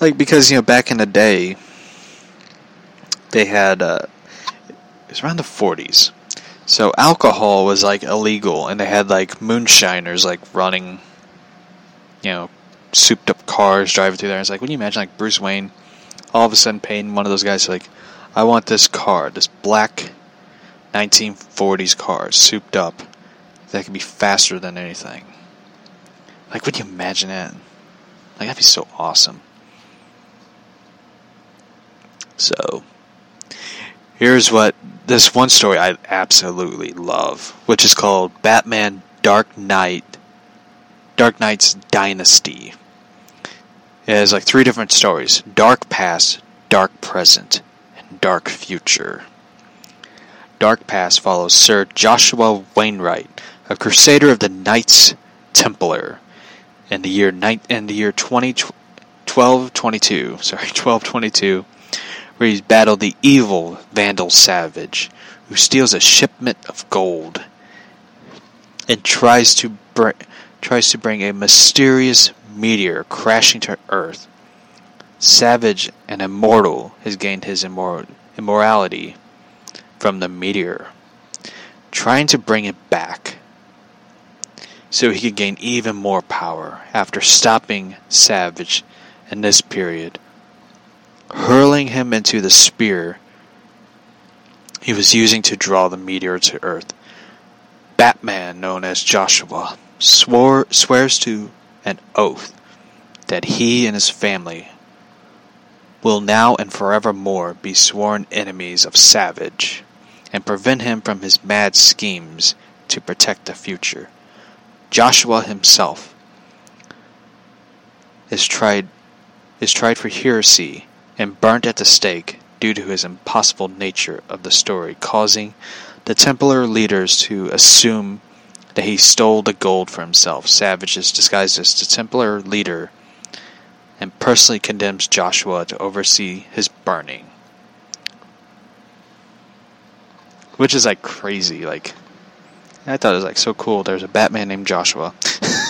Speaker 1: like because you know back in the day they had uh, it was around the 40s. So alcohol was like illegal, and they had like moonshiners like running, you know, souped up cars driving through there. It's like, when you imagine like Bruce Wayne all of a sudden paying one of those guys like, I want this car, this black 1940s car, souped up, that can be faster than anything. Like, would you imagine that? Like, that'd be so awesome. So, here's what this one story I absolutely love, which is called Batman Dark Knight, Dark Knight's Dynasty. It has like three different stories Dark Past, Dark Present, and Dark Future. Dark Past follows Sir Joshua Wainwright, a crusader of the Knights Templar, in the year ni- in the year 20, 1222, sorry, 1222, where he's battled the evil Vandal Savage, who steals a shipment of gold and tries to br- tries to bring a mysterious meteor crashing to Earth. Savage and immortal has gained his immor- immorality from the meteor, trying to bring it back so he could gain even more power after stopping Savage in this period, hurling him into the spear he was using to draw the meteor to Earth. Batman, known as Joshua, swore swears to an oath that he and his family will now and forevermore be sworn enemies of Savage and prevent him from his mad schemes to protect the future. Joshua himself is tried is tried for heresy and burnt at the stake due to his impossible nature of the story, causing the Templar leaders to assume that he stole the gold for himself. Savage is disguised as the Templar leader and personally condemns Joshua to oversee his burning. Which is like crazy. Like, I thought it was like so cool. There's a Batman named Joshua.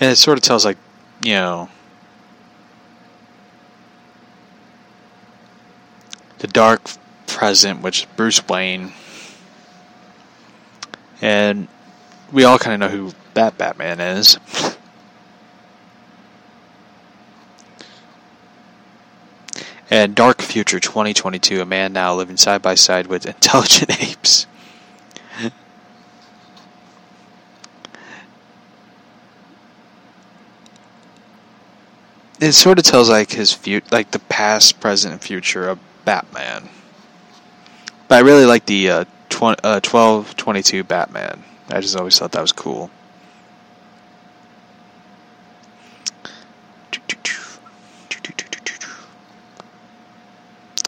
Speaker 1: and it sort of tells like, you know, the dark present, which is Bruce Wayne, and we all kind of know who that Batman is. And Dark Future 2022, a man now living side by side with intelligent apes. It sort of tells like his future, like the past, present, and future of Batman. But I really like the uh, uh, 1222 Batman. I just always thought that was cool.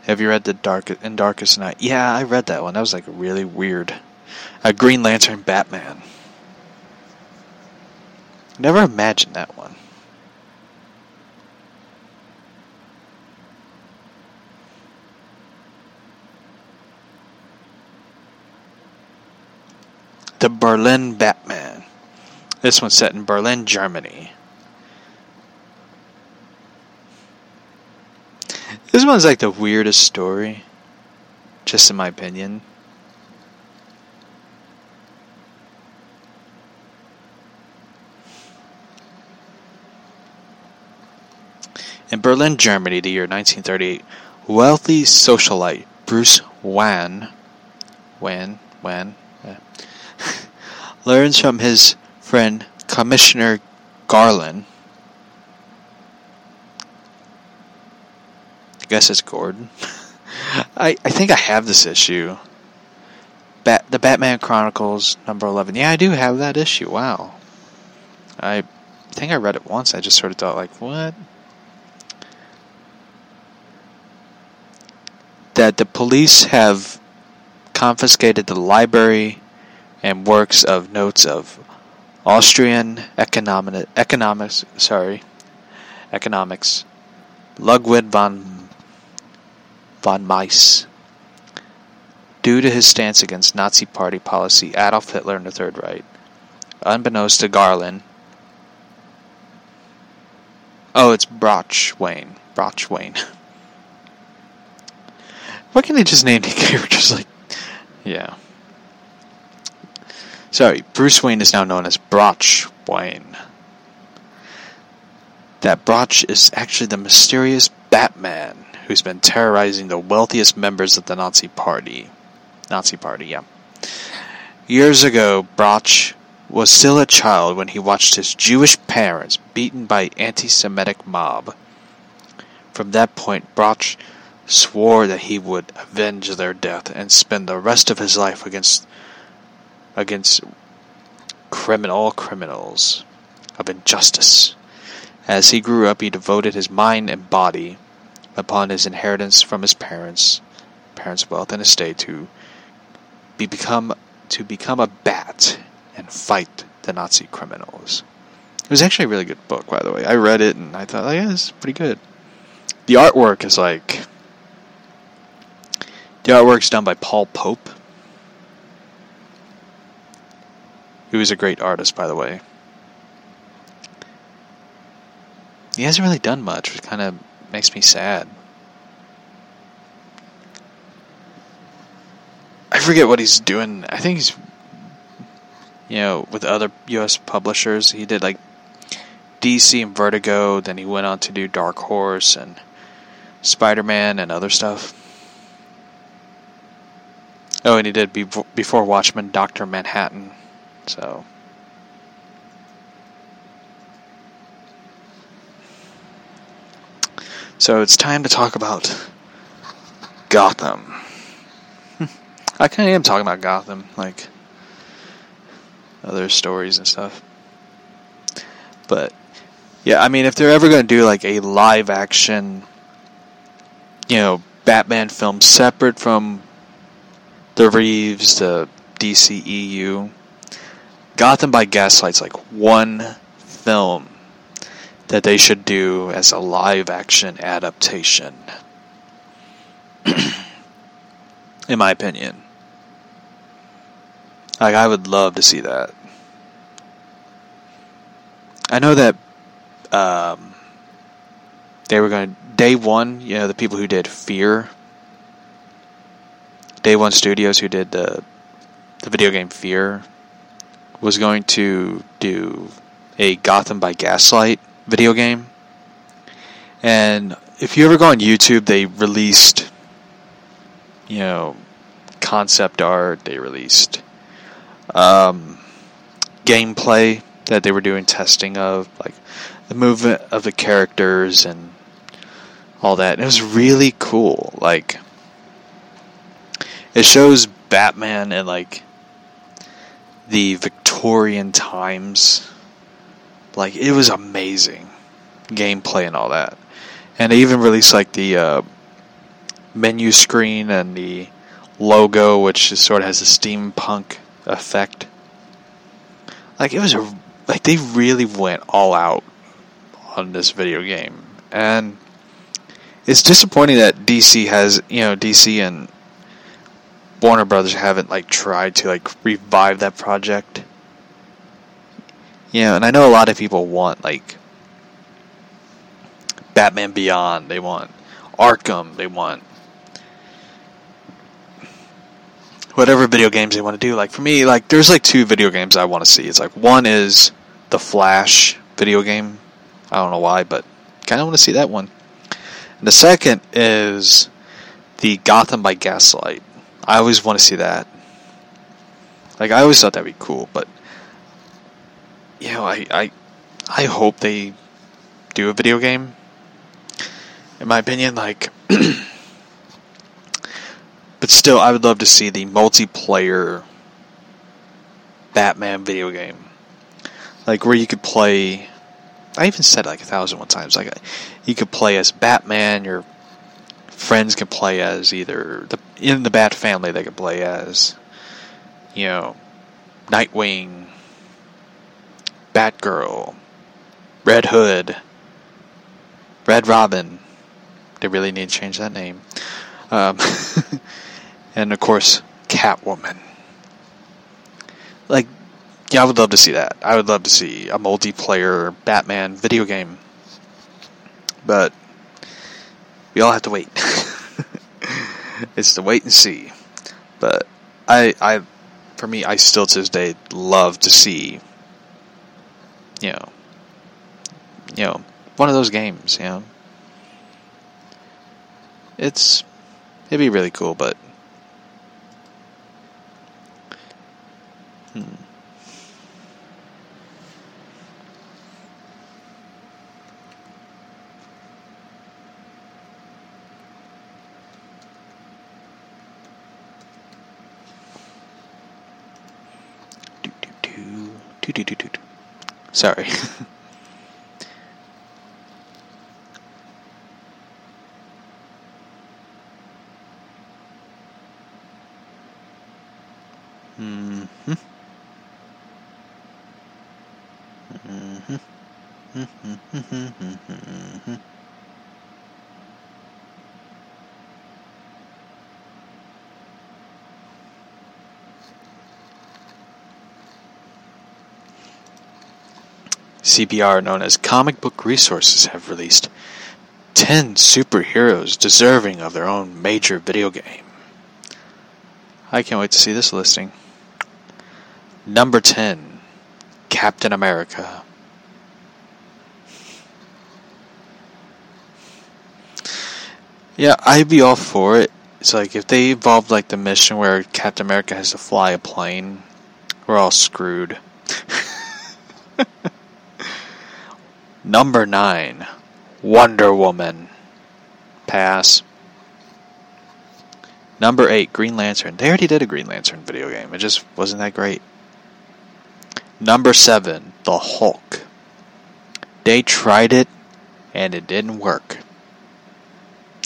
Speaker 1: Have you read the Dark and Darkest Night? Yeah, I read that one. That was like really weird. A Green Lantern Batman. Never imagined that one. The Berlin Batman. This one's set in Berlin, Germany. This one's like the weirdest story, just in my opinion. In Berlin, Germany, the year 1938, wealthy socialite Bruce Wan, Wan, Wan, learns from his friend Commissioner Garland. I guess it's Gordon. I, I think I have this issue. Bat, the Batman Chronicles number 11. Yeah, I do have that issue. Wow. I think I read it once. I just sort of thought, like, what? That the police have confiscated the library and works of notes of Austrian economic, economics, sorry, economics, Ludwig von von Mises. Due to his stance against Nazi Party policy, Adolf Hitler and the Third Reich, unbeknownst to Garland. Oh, it's Brochwain. Brochwain. Why can't they just name the characters like. Yeah. Sorry, Bruce Wayne is now known as Broch Wayne. That Broch is actually the mysterious Batman who's been terrorizing the wealthiest members of the Nazi Party. Nazi Party, yeah. Years ago, Broch was still a child when he watched his Jewish parents beaten by anti-Semitic mob. From that point, Broch swore that he would avenge their death and spend the rest of his life against against criminal all criminals of injustice. As he grew up, he devoted his mind and body upon his inheritance from his parents, parents' wealth and estate to be become to become a bat and fight the Nazi criminals. It was actually a really good book, by the way. I read it and I thought, oh, yeah, is pretty good. The artwork is like the artwork's done by Paul Pope, who is a great artist, by the way. He hasn't really done much, which kind of makes me sad. I forget what he's doing. I think he's, you know, with other U.S. publishers. He did like DC and Vertigo. Then he went on to do Dark Horse and Spider Man and other stuff. Oh, and he did be- before Watchmen, Doctor Manhattan. So. So it's time to talk about Gotham. I kind of am talking about Gotham, like other stories and stuff. But yeah, I mean, if they're ever going to do like a live action, you know, Batman film separate from the Reeves, the DCEU, Gotham by Gaslight's like one film that they should do as a live action adaptation. In my opinion. Like, I would love to see that. I know that um, they were going to. Day One, you know, the people who did Fear. Day One Studios, who did the, the video game Fear, was going to do a Gotham by Gaslight video game. And if you ever go on YouTube, they released, you know, concept art, they released um, gameplay that they were doing testing of, like the movement of the characters and all that. And it was really cool. Like, it shows Batman and, like the Victorian times. Like, it was amazing gameplay and all that. And they even released like the uh, menu screen and the logo, which is, sort of has a steampunk effect. Like it was a like they really went all out on this video game, and it's disappointing that DC has you know DC and Warner Brothers haven't like tried to like revive that project. Yeah, and I know a lot of people want like Batman Beyond, they want Arkham, they want whatever video games they want to do. Like for me, like there's like two video games I want to see. It's like one is the Flash video game. I don't know why, but kind of want to see that one. And the second is the Gotham by Gaslight. I always want to see that. Like I always thought that'd be cool, but you know, I I I hope they do a video game. In my opinion, like but still I would love to see the multiplayer Batman video game. Like where you could play I even said like a thousand one times. Like you could play as Batman, your friends can play as either the in the Bat family they could play as you know Nightwing, Batgirl, Red Hood, Red Robin. They really need to change that name. Um, and of course, Catwoman. Like, yeah, I would love to see that. I would love to see a multiplayer Batman video game. But we all have to wait. it's to wait and see. But I, I, for me, I still to this day love to see, you know, you know, one of those games. You know, it's it'd be really cool, but. Hmm. Do, do, do. Do, do, do, do, do. Sorry. hmm CBR, known as Comic Book Resources, have released 10 superheroes deserving of their own major video game. I can't wait to see this listing. Number 10, Captain America. Yeah, I'd be all for it. It's like if they evolved like the mission where Captain America has to fly a plane, we're all screwed. Number 9, Wonder Woman. Pass. Number 8, Green Lantern. They already did a Green Lantern video game. It just wasn't that great. Number 7, The Hulk. They tried it and it didn't work.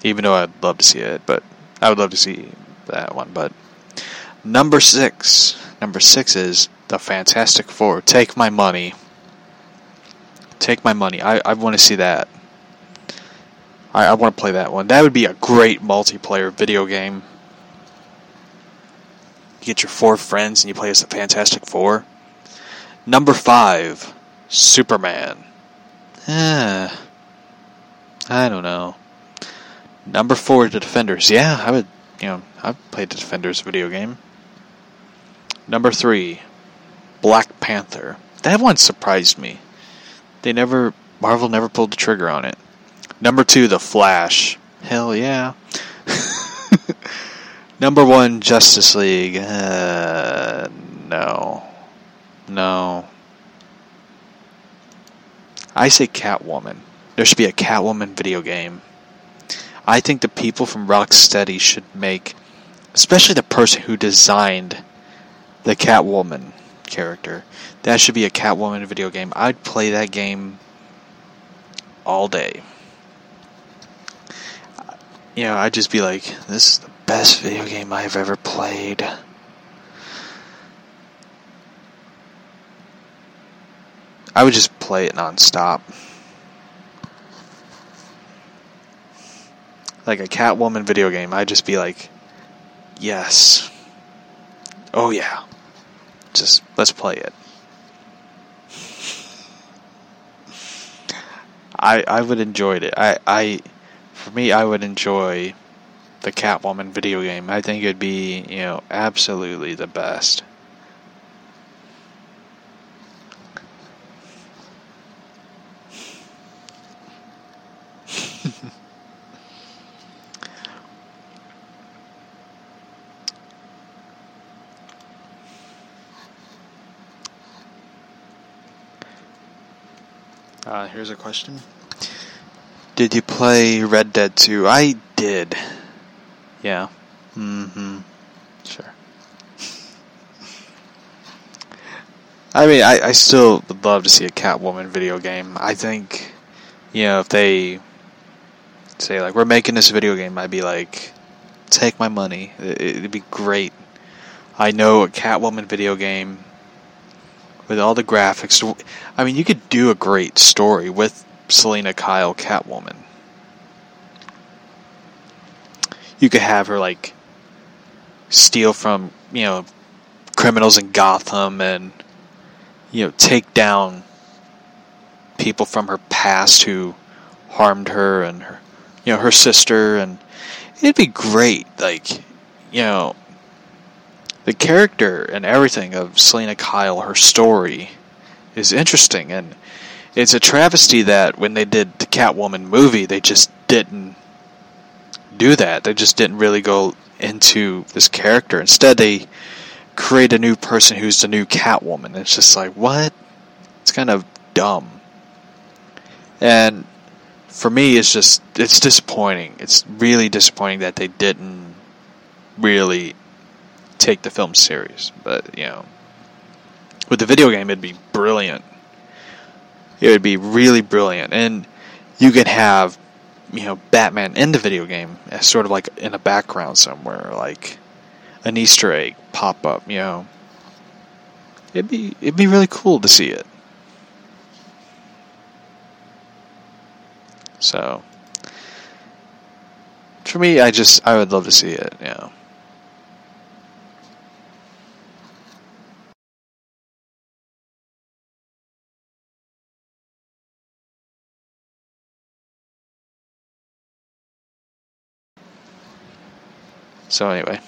Speaker 1: Even though I'd love to see it, but I would love to see that one. But number 6, number 6 is The Fantastic Four. Take my money. Take my money. I, I want to see that. I, I want to play that one. That would be a great multiplayer video game. You get your four friends and you play as the Fantastic Four. Number five, Superman. Eh, I don't know. Number four, The Defenders. Yeah, I would, you know, I've played the Defenders video game. Number three, Black Panther. That one surprised me. They never, Marvel never pulled the trigger on it. Number two, The Flash. Hell yeah. Number one, Justice League. Uh, no. No. I say Catwoman. There should be a Catwoman video game. I think the people from Rocksteady should make, especially the person who designed the Catwoman character, that should be a Catwoman video game. I'd play that game all day. You know, I'd just be like, this is the best video game I've ever played. I would just play it nonstop. Like a Catwoman video game, I'd just be like, yes, oh yeah, just let's play it. I I would enjoy it. I I for me I would enjoy the Catwoman video game. I think it'd be you know absolutely the best. Uh, here's a question. Did you play Red Dead 2? I did. Yeah. Mm-hmm. Sure. I mean, I, I still would love to see a Catwoman video game. I think, you know, if they say, like, we're making this video game, I'd be like, take my money. It, it'd be great. I know a Catwoman video game with all the graphics. I mean, you could do a great story with Selina Kyle Catwoman. You could have her like steal from you know criminals in Gotham and you know take down people from her past who harmed her and her you know her sister and it'd be great like you know the character and everything of Selina Kyle, her story, is interesting, and it's a travesty that when they did the Catwoman movie, they just didn't do that. They just didn't really go into this character. Instead, they create a new person who's the new Catwoman. It's just like what? It's kind of dumb. And for me, it's just it's disappointing. It's really disappointing that they didn't really take the film serious. But you know, with the video game, it'd be brilliant. It would be really brilliant, and you could have you know Batman in the video game as sort of like in a background somewhere, like an Easter egg pop up. You know, it'd be it'd be really cool to see it. So. For me, I just I would love to see it. You know. So anyway.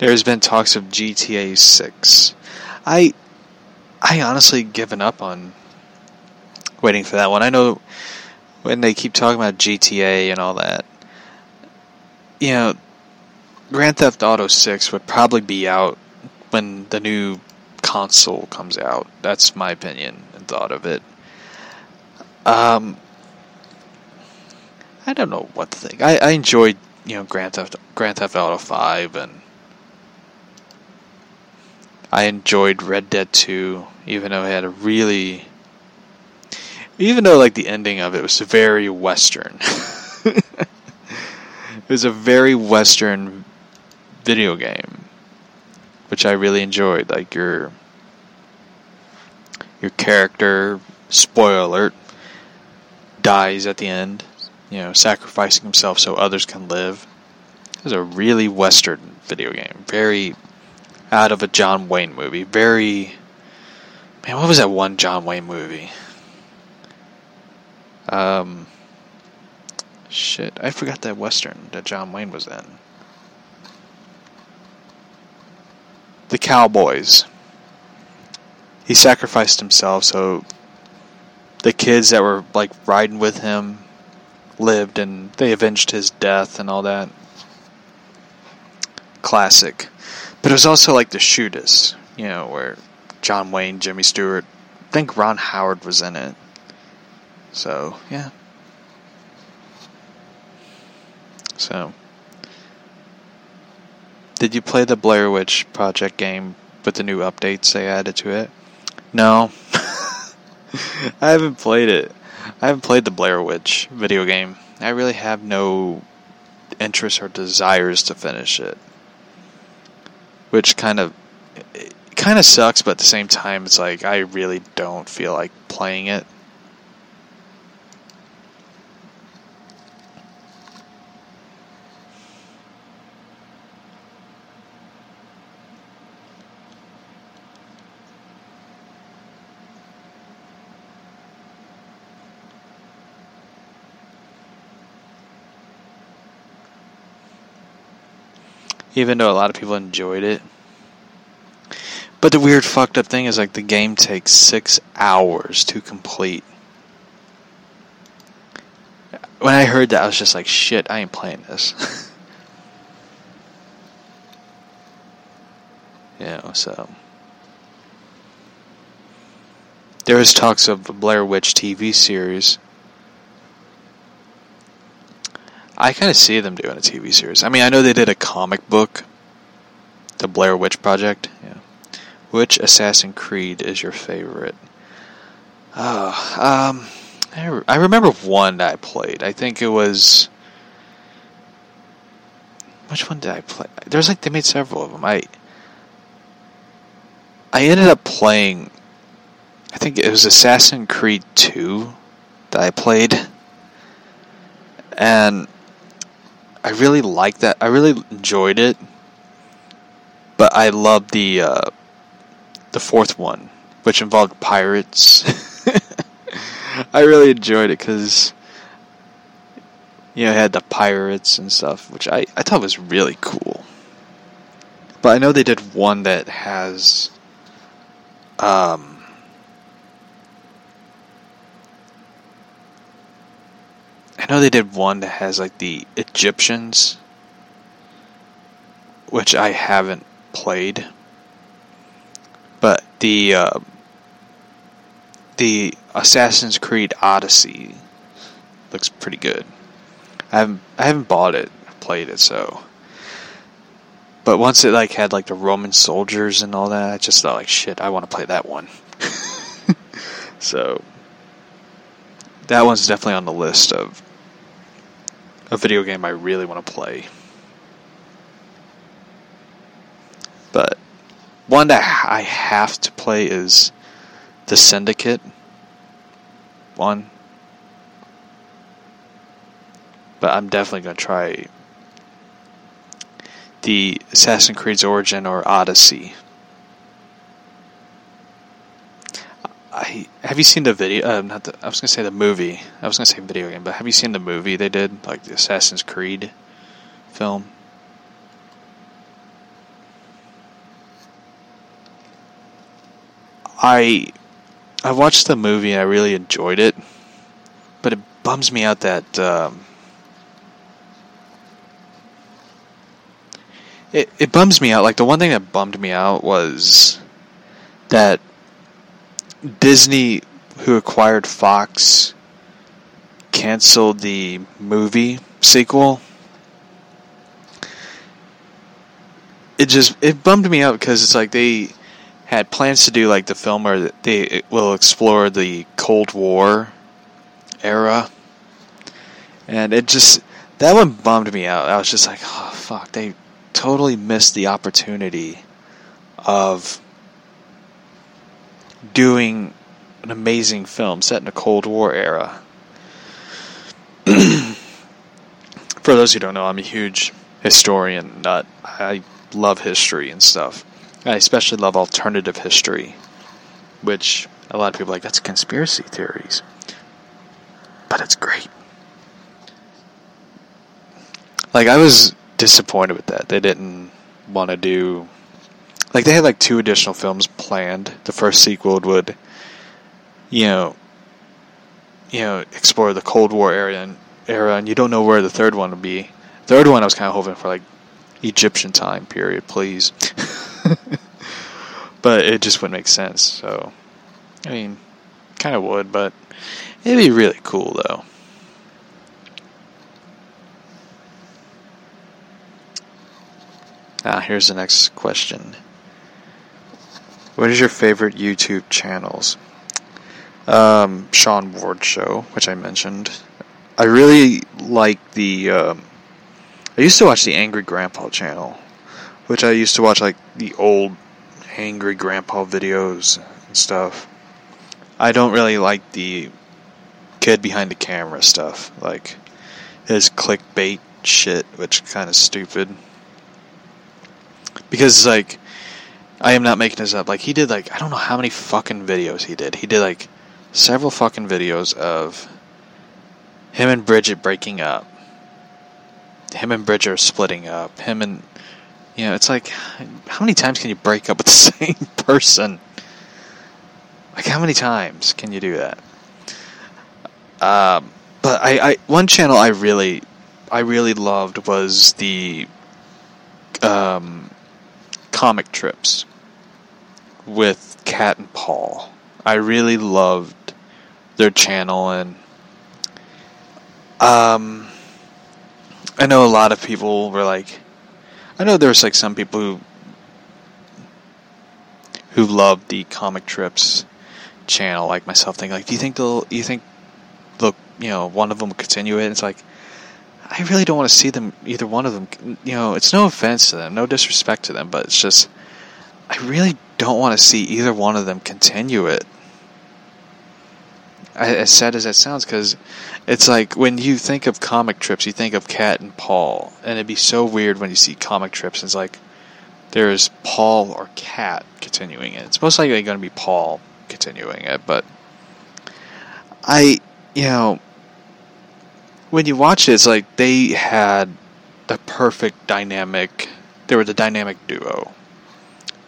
Speaker 1: There's been talks of GTA 6. I I honestly given up on waiting for that one. I know when they keep talking about GTA and all that. You know, Grand Theft Auto 6 would probably be out when the new console comes out. That's my opinion and thought of it. Um, I don't know what to think. I, I enjoyed you know Grand Theft Grand Theft Auto Five, and I enjoyed Red Dead Two, even though it had a really, even though like the ending of it was very Western. it was a very Western video game which I really enjoyed. Like your your character, spoiler alert, dies at the end. You know, sacrificing himself so others can live. It was a really western video game. Very out of a John Wayne movie. Very man, what was that one John Wayne movie? Um, shit, I forgot that western that John Wayne was in. The Cowboys. He sacrificed himself so the kids that were like riding with him lived and they avenged his death and all that. Classic. But it was also like the shootist, you know, where John Wayne, Jimmy Stewart, I think Ron Howard was in it. So, yeah. So, did you play the Blair Witch Project game with the new updates they added to it? No. I haven't played it. I haven't played the Blair Witch video game. I really have no interest or desires to finish it. Which kind of kind of sucks, but at the same time it's like I really don't feel like playing it. Even though a lot of people enjoyed it. But the weird fucked up thing is like the game takes six hours to complete. When I heard that, I was just like, shit, I ain't playing this. you know, so. There was talks of the Blair Witch TV series. I kind of see them doing a TV series. I mean, I know they did a comic book, the Blair Witch Project. Yeah. Which Assassin Creed is your favorite? Oh, um, I, re- I remember one I played. I think it was. Which one did I play? There's like they made several of them. I. I ended up playing. I think it was Assassin Creed Two that I played, and I really liked that. I really enjoyed it, but I loved the uh, the fourth one, which involved pirates. I really enjoyed it because you know it had the pirates and stuff, which I I thought was really cool. But I know they did one that has um. I know they did one that has like the Egyptians, which I haven't played. But the uh, the Assassin's Creed Odyssey looks pretty good. I haven't I haven't bought it, played it, so. But once it like had like the Roman soldiers and all that, I just thought like shit, I want to play that one. so that one's definitely on the list of a video game I really want to play. But one that I have to play is the Syndicate one. But I'm definitely going to try the Assassin's Creed's Origin or Odyssey. I have you seen the video? Uh, not the. I was gonna say the movie. I was gonna say video game, but have you seen the movie they did, like the Assassin's Creed film? I I watched the movie and I really enjoyed it, but it bums me out that um, it it bums me out. Like the one thing that bummed me out was that Disney, who acquired Fox, canceled the movie sequel. It just it bummed me out because it's like they had plans to do like the film where they will explore the Cold War era, and it just that one bummed me out. I was just like, oh fuck, they totally missed the opportunity of doing an amazing film set in a Cold War era. For those who don't know, I'm a huge historian nut. I love history and stuff. I especially love alternative history, which a lot of people like that's conspiracy theories. But it's great. Like I was disappointed with that. They didn't want to do like they had like two additional films planned. The first sequel would you know you know explore the Cold War era and era and you don't know where the third one would be. Third one I was kind of hoping for like Egyptian time period, please. but it just wouldn't make sense. So, I mean, kind of would, but it'd be really cool though. Ah, here's the next question. What is your favorite YouTube channels? Um, Sean Ward Show, which I mentioned. I really like the. Um, I used to watch the Angry Grandpa channel, which I used to watch like the old Angry Grandpa videos and stuff. I don't really like the kid behind the camera stuff, like his clickbait shit, which kind of stupid. Because like, I am not making this up. Like he did like I don't know how many fucking videos he did. He did like several fucking videos of him and Bridget breaking up. Him and Bridget are splitting up. Him and You know, it's like, how many times can you break up with the same person? Like, how many times can you do that? Um, but I, I, one channel I really, I really loved was the, um, comic trips with Kat and Paul. I really loved their channel and, um, I know a lot of people were like, I know there was like some people who who love the comic trips channel, like myself, think like, do you think they'll, you think they'll, you know, one of them will continue it? And it's like, I really don't want to see them, either one of them. You know, it's no offense to them, no disrespect to them, but it's just, I really don't want to see either one of them continue it. As sad as that sounds, because it's like when you think of comic trips, you think of Cat and Paul, and it'd be so weird when you see comic trips. And it's like there's Paul or Cat continuing it. It's most likely going to be Paul continuing it, but I, you know, when you watch it, it's like they had the perfect dynamic. They were the dynamic duo.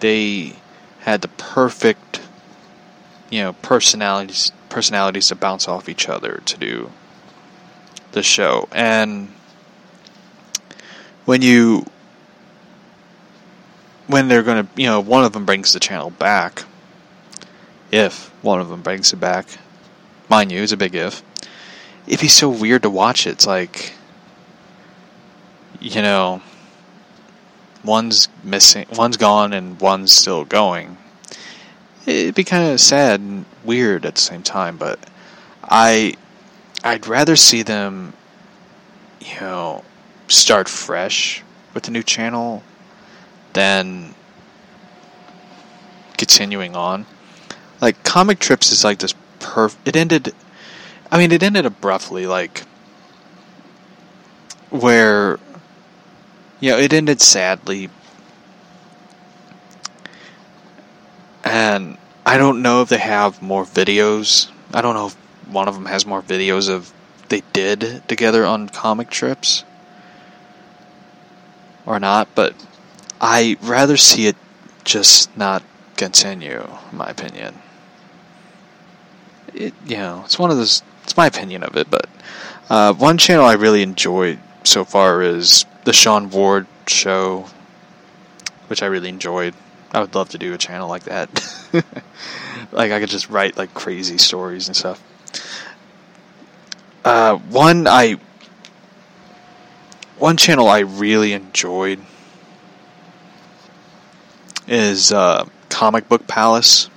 Speaker 1: They had the perfect, you know, personalities personalities to bounce off each other to do the show. And when you when they're going to, you know, one of them brings the channel back, if one of them brings it back, mind you, it's a big if. It'd be so weird to watch it. It's like, you know, one's missing, one's gone, and one's still going. It'd be kind of sad and weird at the same time, but I, I'd rather see them, you know, start fresh with the new channel than continuing on. Like comic trips is like this perf. It ended. I mean, it ended abruptly. Like where, you know, it ended sadly, and I don't know if they have more videos. I don't know if one of them has more videos of they did together on comic trips or not, but I rather see it just not continue, in my opinion. It, you know, it's one of those. It's my opinion of it, but uh, one channel I really enjoyed so far is the Sean Ward Show, which I really enjoyed. I would love to do a channel like that. like I could just write like crazy stories and stuff. Uh, one I one channel I really enjoyed is uh, Comic Book Palace,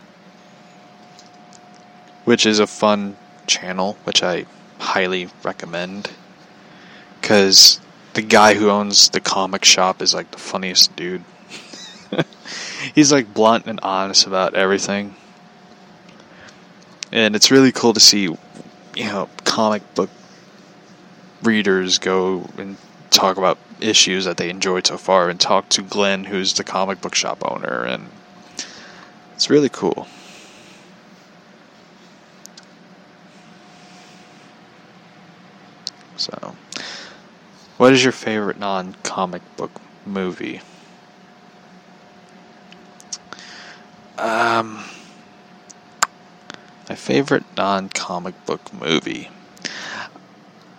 Speaker 1: which is a fun channel, which I highly recommend. Because the guy who owns the comic shop is like the funniest dude. He's like blunt and honest about everything. And it's really cool to see, you know, comic book readers go and talk about issues that they enjoyed so far and talk to Glenn, who's the comic book shop owner, and it's really cool. So, what is your favorite non comic book movie? Um, my favorite non comic book movie.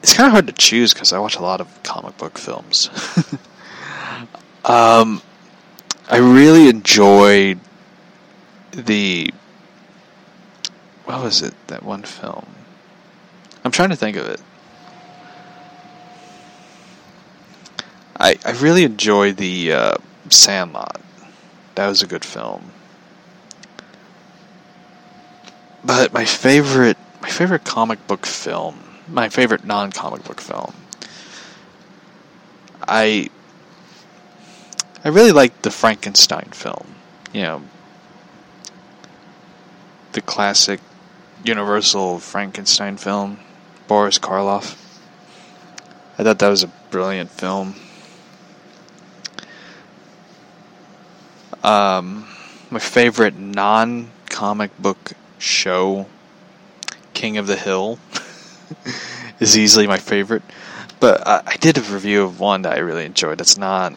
Speaker 1: It's kind of hard to choose because I watch a lot of comic book films. um, I really enjoyed the. What was it? That one film? I'm trying to think of it. I I really enjoyed the uh, Sandlot. That was a good film. But my favorite my favorite comic book film, my favorite non-comic book film. I I really liked the Frankenstein film. You know, the classic Universal Frankenstein film, Boris Karloff. I thought that was a brilliant film. Um, my favorite non-comic book show, King of the Hill, is easily my favorite. But I, I did a review of one that I really enjoyed. It's not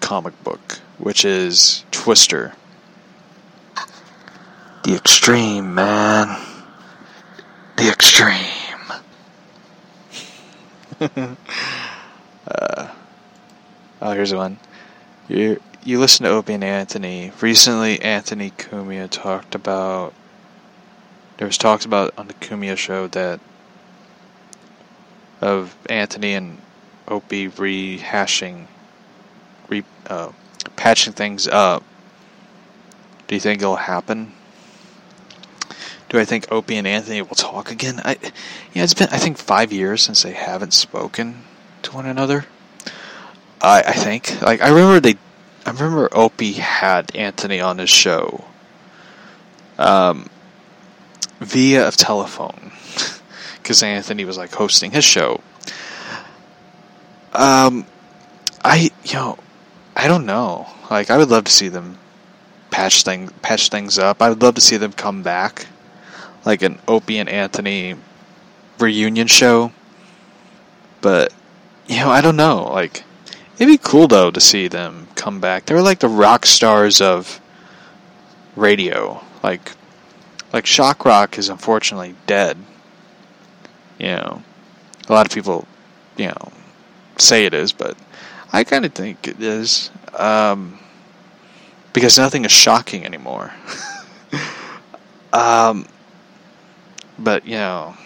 Speaker 1: comic book, which is Twister. The extreme, man. The extreme. uh, oh, here's one. You you listen to Opie and Anthony. Recently, Anthony Cumia talked about. There was talks about on the Cumia show that of Anthony and Opie rehashing, re uh, patching things up. Do you think it'll happen? Do I think Opie and Anthony will talk again? I, yeah, it's been I think five years since they haven't spoken to one another. I I think like I remember they, I remember Opie had Anthony on his show. Um, via a telephone, because Anthony was like hosting his show. Um, I you know, I don't know. Like I would love to see them patch thing patch things up. I would love to see them come back like an Opie and Anthony reunion show. But you know, I don't know. Like it'd be cool though to see them come back. They were like the rock stars of radio. Like like shock rock is unfortunately dead. You know, a lot of people, you know, say it is, but I kind of think it is. Um, because nothing is shocking anymore. um, but you know,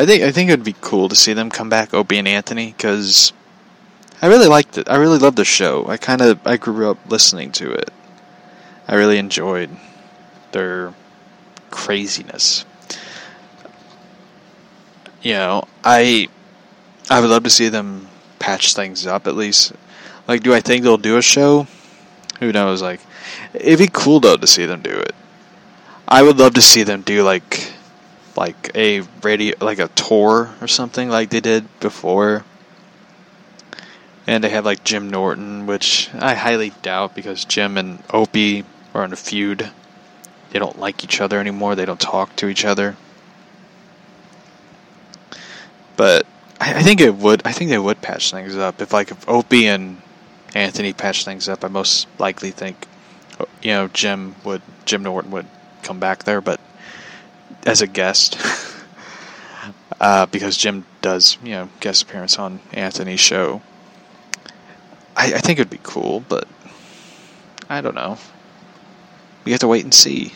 Speaker 1: I think I think it would be cool to see them come back, Opie and Anthony, because I really liked it. I really loved the show. I kind of I grew up listening to it. I really enjoyed their craziness. You know, I I would love to see them patch things up at least. Like, do I think they'll do a show? Who knows? Like, it'd be cool though to see them do it. I would love to see them do like like a radio like a tour or something like they did before. And they have like Jim Norton, which I highly doubt because Jim and Opie are in a feud. They don't like each other anymore. They don't talk to each other. But I, think it would. I think they would patch things up if like if Opie and Anthony patch things up. I most likely think, you know, Jim would Jim Norton would come back there, but as a guest, uh, because Jim does you know guest appearance on Anthony's show. I, I think it'd be cool, but I don't know. We have to wait and see.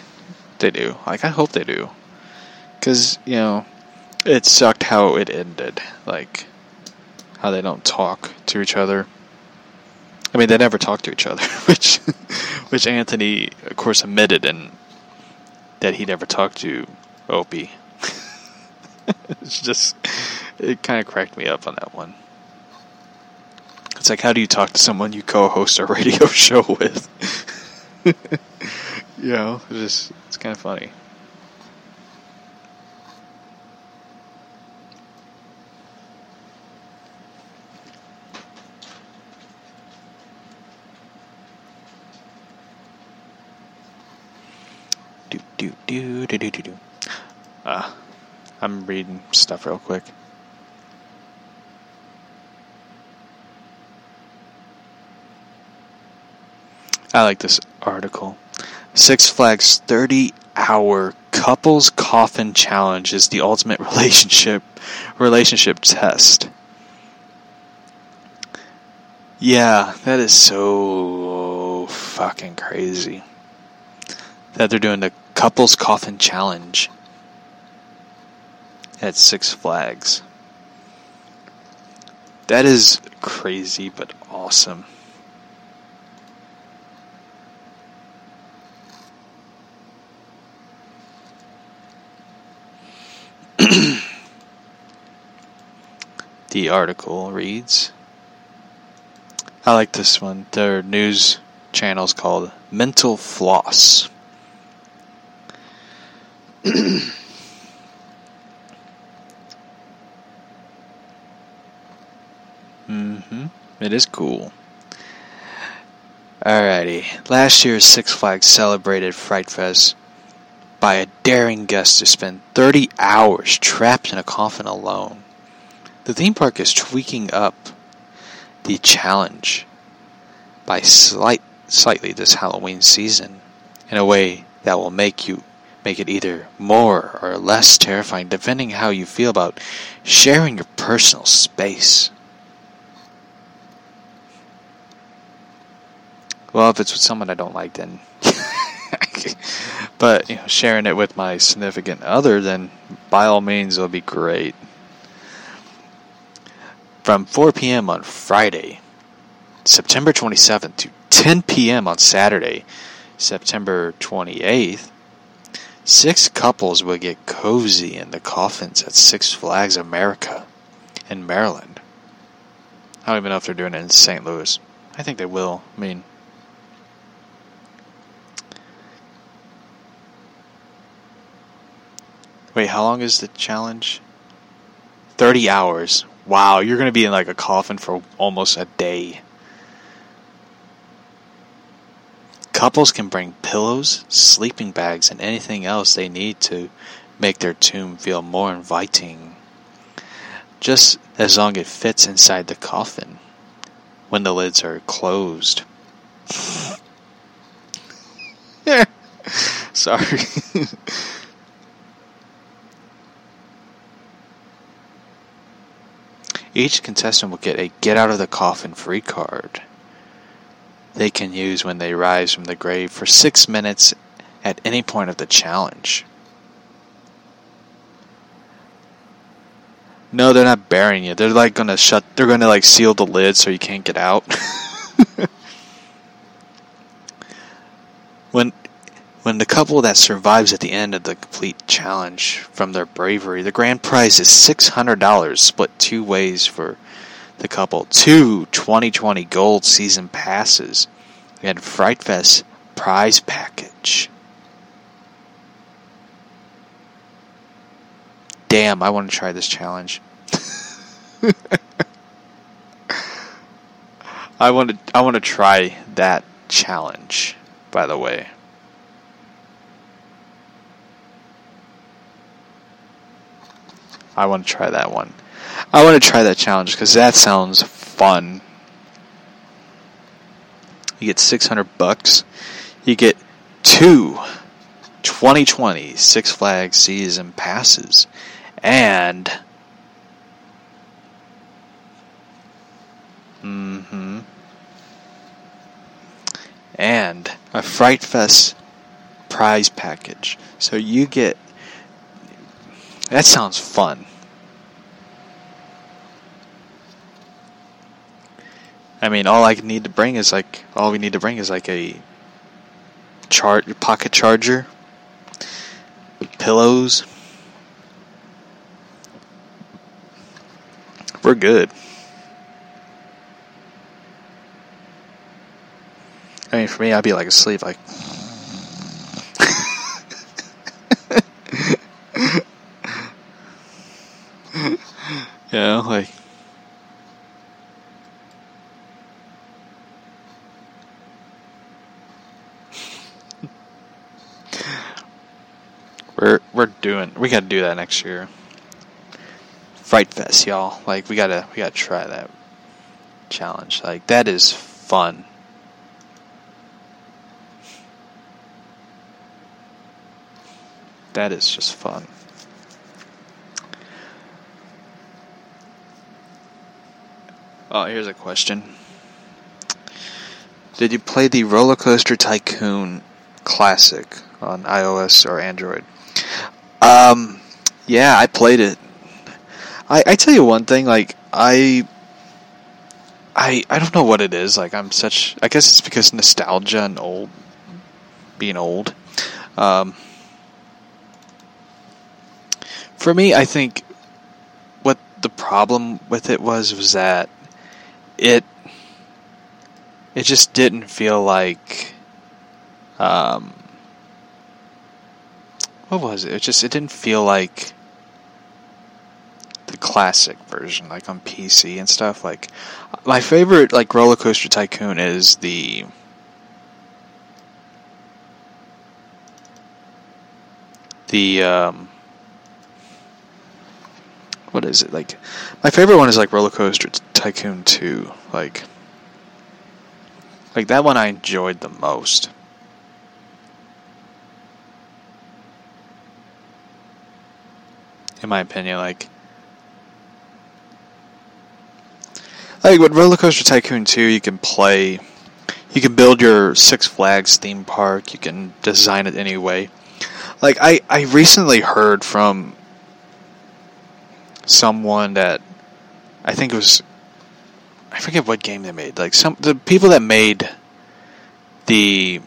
Speaker 1: They do. Like I hope they do, because you know it sucked how it ended. Like how they don't talk to each other. I mean, they never talk to each other, which which Anthony, of course, admitted and that he never talked to Opie. it's just it kind of cracked me up on that one. It's like, how do you talk to someone you co-host a radio show with? you know, it's just it's kind of funny. Do do do do do do do. Ah, I'm reading stuff real quick. I like this article. Six Flags 30 hour couples coffin challenge is the ultimate relationship relationship test. Yeah, that is so fucking crazy. That they're doing the couples coffin challenge at Six Flags. That is crazy but awesome. the article reads I like this one. Their news channel is called Mental Floss. mm-hmm. It is cool. Alrighty. Last year's Six Flags celebrated Fright Fest by a daring guest to spend 30 hours trapped in a coffin alone. The theme park is tweaking up the challenge by slight slightly this Halloween season in a way that will make you make it either more or less terrifying depending how you feel about sharing your personal space. Well, if it's with someone I don't like, then. but you know, sharing it with my significant other, then by all means, it'll be great. From 4 p.m. on Friday, September 27th, to 10 p.m. on Saturday, September 28th, six couples will get cozy in the coffins at Six Flags America in Maryland. I don't even know if they're doing it in St. Louis. I think they will. I mean, Wait, how long is the challenge? 30 hours. Wow, you're going to be in like a coffin for almost a day. Couples can bring pillows, sleeping bags, and anything else they need to make their tomb feel more inviting. Just as long it fits inside the coffin when the lids are closed. Sorry. Each contestant will get a get out of the coffin free card they can use when they rise from the grave for six minutes at any point of the challenge. No, they're not burying you. They're like gonna shut. They're gonna like seal the lid so you can't get out. when when the couple that survives at the end of the complete challenge from their bravery, the grand prize is $600 split two ways for the couple. Two 2020 gold season passes and Fright Fest prize package. Damn, I want to try this challenge. I want to I want to try that challenge, by the way. I want to try that one. I want to try that challenge because that sounds fun. You get 600 bucks. You get two 2020 Six Flags season passes. And. mm-hmm And a Fright Fest prize package. So you get that sounds fun. I mean, all I need to bring is like all we need to bring is like a char- pocket charger, pillows. We're good. I mean, for me, I'd be like asleep, like. You know, like. We're we're doing we gotta do that next year. Fright Fest, y'all. Like we gotta we gotta try that challenge. Like that is fun. That is just fun. Oh, here's a question. Did you play the Roller Coaster Tycoon Classic on iOS or Android? Um, yeah, I played it. I, I tell you one thing, like I, I I don't know what it is. Like I'm such. I guess it's because nostalgia and old, being old. Um, for me, I think what the problem with it was was that it it just didn't feel like um what was it? It just it didn't feel like the classic version like on PC and stuff like my favorite like roller coaster tycoon is the the um what is it like? My favorite one is like Roller Coaster Tycoon Two. Like, like that one I enjoyed the most. In my opinion, like. Like with Roller Coaster Tycoon 2, you can play, you can build your Six Flags theme park. You can design it anyway. Like I, I recently heard from someone that I think it was, I forget what game they made. Like some the people that made the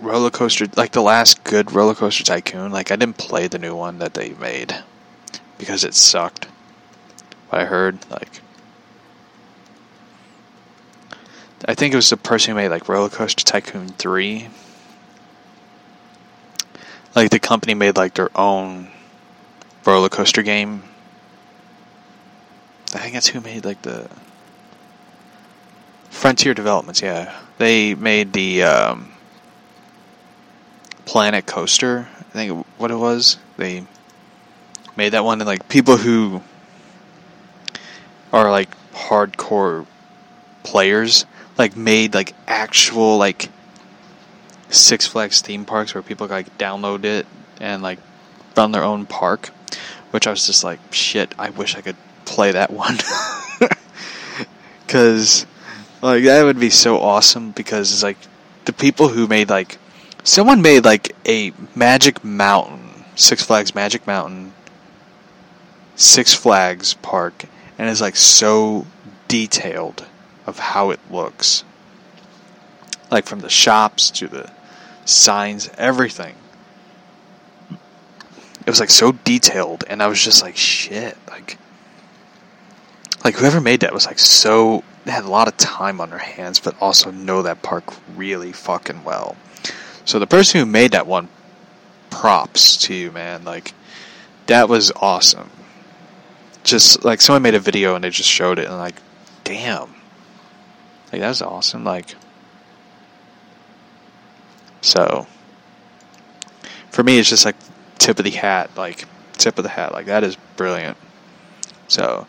Speaker 1: roller coaster, like the last good roller coaster tycoon. Like I didn't play the new one that they made because it sucked. I heard, like. I think it was the person who made like Roller Coaster Tycoon 3. Like the company made like their own roller coaster game. I think that's who made like the Frontier Developments, yeah. They made the um, Planet Coaster, I think what it was. They made that one and like people who are like hardcore players like made like actual like Six Flags theme parks where people like download it and like run their own park, which I was just like, shit, I wish I could play that one. Cuz like that would be so awesome because it's like the people who made like someone made like a Magic Mountain, Six Flags Magic Mountain Six Flags park and it's like so detailed of how it looks. Like from the shops to the signs, everything. It was like so detailed and I was just like shit, like like whoever made that was like so had a lot of time on their hands but also know that park really fucking well. So the person who made that one props to you, man. Like that was awesome. Just like someone made a video and they just showed it and like damn like that was awesome. Like so for me it's just like tip of the hat, like tip of the hat. Like that is brilliant. So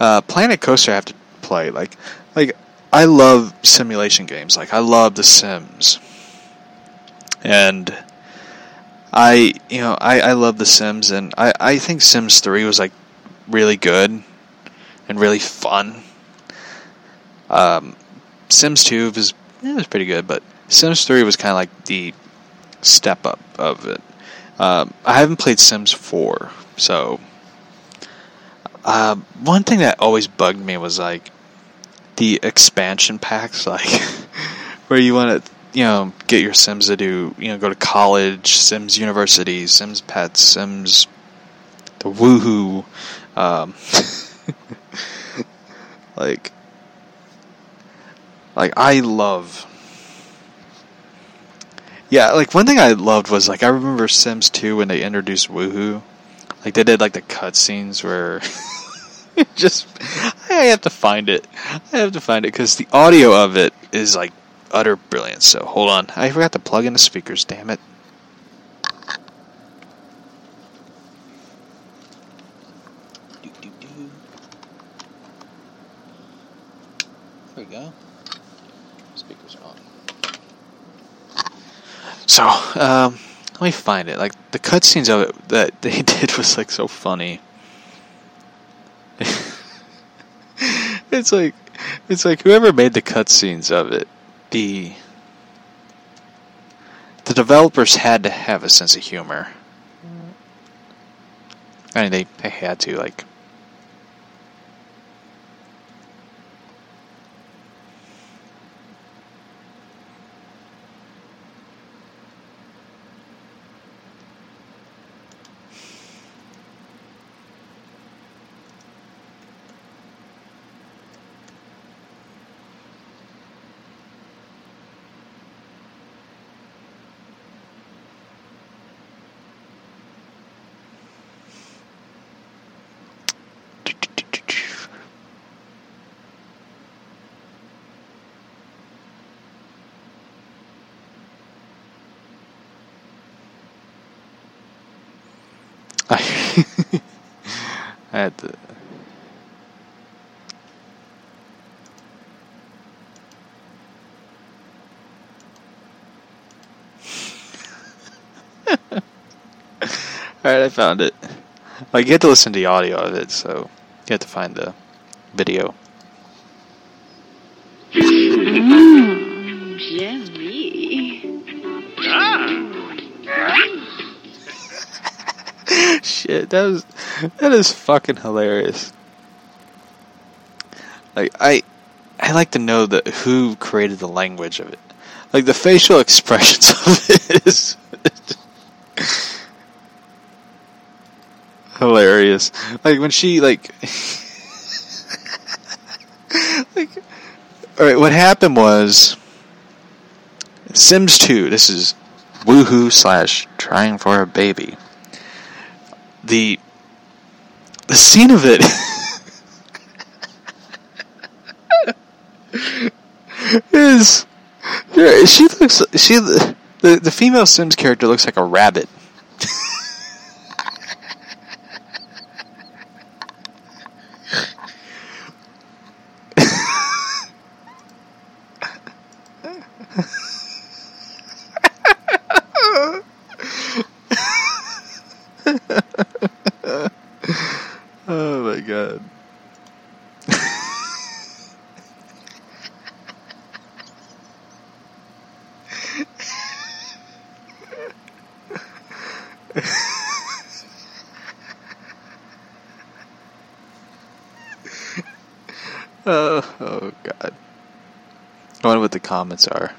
Speaker 1: uh, Planet Coaster I have to play. Like like I love simulation games. Like I love The Sims. And I you know, I, I love The Sims and I, I think Sims three was like really good and really fun. Um, Sims 2 was it was pretty good, but Sims 3 was kind of like the step up of it. Um, I haven't played Sims 4, so uh, one thing that always bugged me was like the expansion packs, like where you want to you know get your Sims to do you know go to college, Sims University, Sims Pets, Sims the Woohoo, um, like like I love. Yeah, like one thing I loved was like I remember Sims 2 when they introduced Woohoo. Like they did like the cutscenes where just I have to find it. I have to find it because the audio of it is like utter brilliance. So hold on, I forgot to plug in the speakers. Damn it. There we go. Speakers are on. So, um, let me find it. Like the cutscenes of it that they did was like so funny. it's like, it's like whoever made the cutscenes of it, the the developers had to have a sense of humor. I mean, they they had to like. Alright, I found it. Like, you have to listen to the audio of it, so you have to find the video. Mmm, Shit, that was that is fucking hilarious. Like I I like to know that who created the language of it. Like the facial expressions of it is hilarious. Like when she like like all right, what happened was Sims 2. This is woohoo slash trying for a baby. The the scene of it is she looks she the the female Sims character looks like a rabbit. oh my god. oh, oh god. I wonder what the comments are.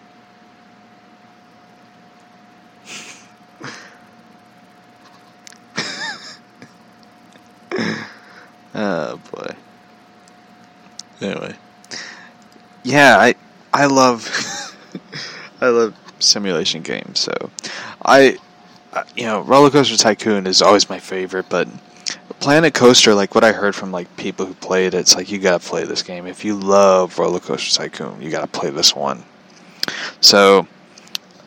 Speaker 1: oh boy. Anyway, yeah, I I love I love simulation games. So I, I- you know, Roller Coaster Tycoon is always my favorite, but Planet Coaster, like what I heard from like people who played it, it's like you gotta play this game. If you love Roller Coaster Tycoon, you gotta play this one. So,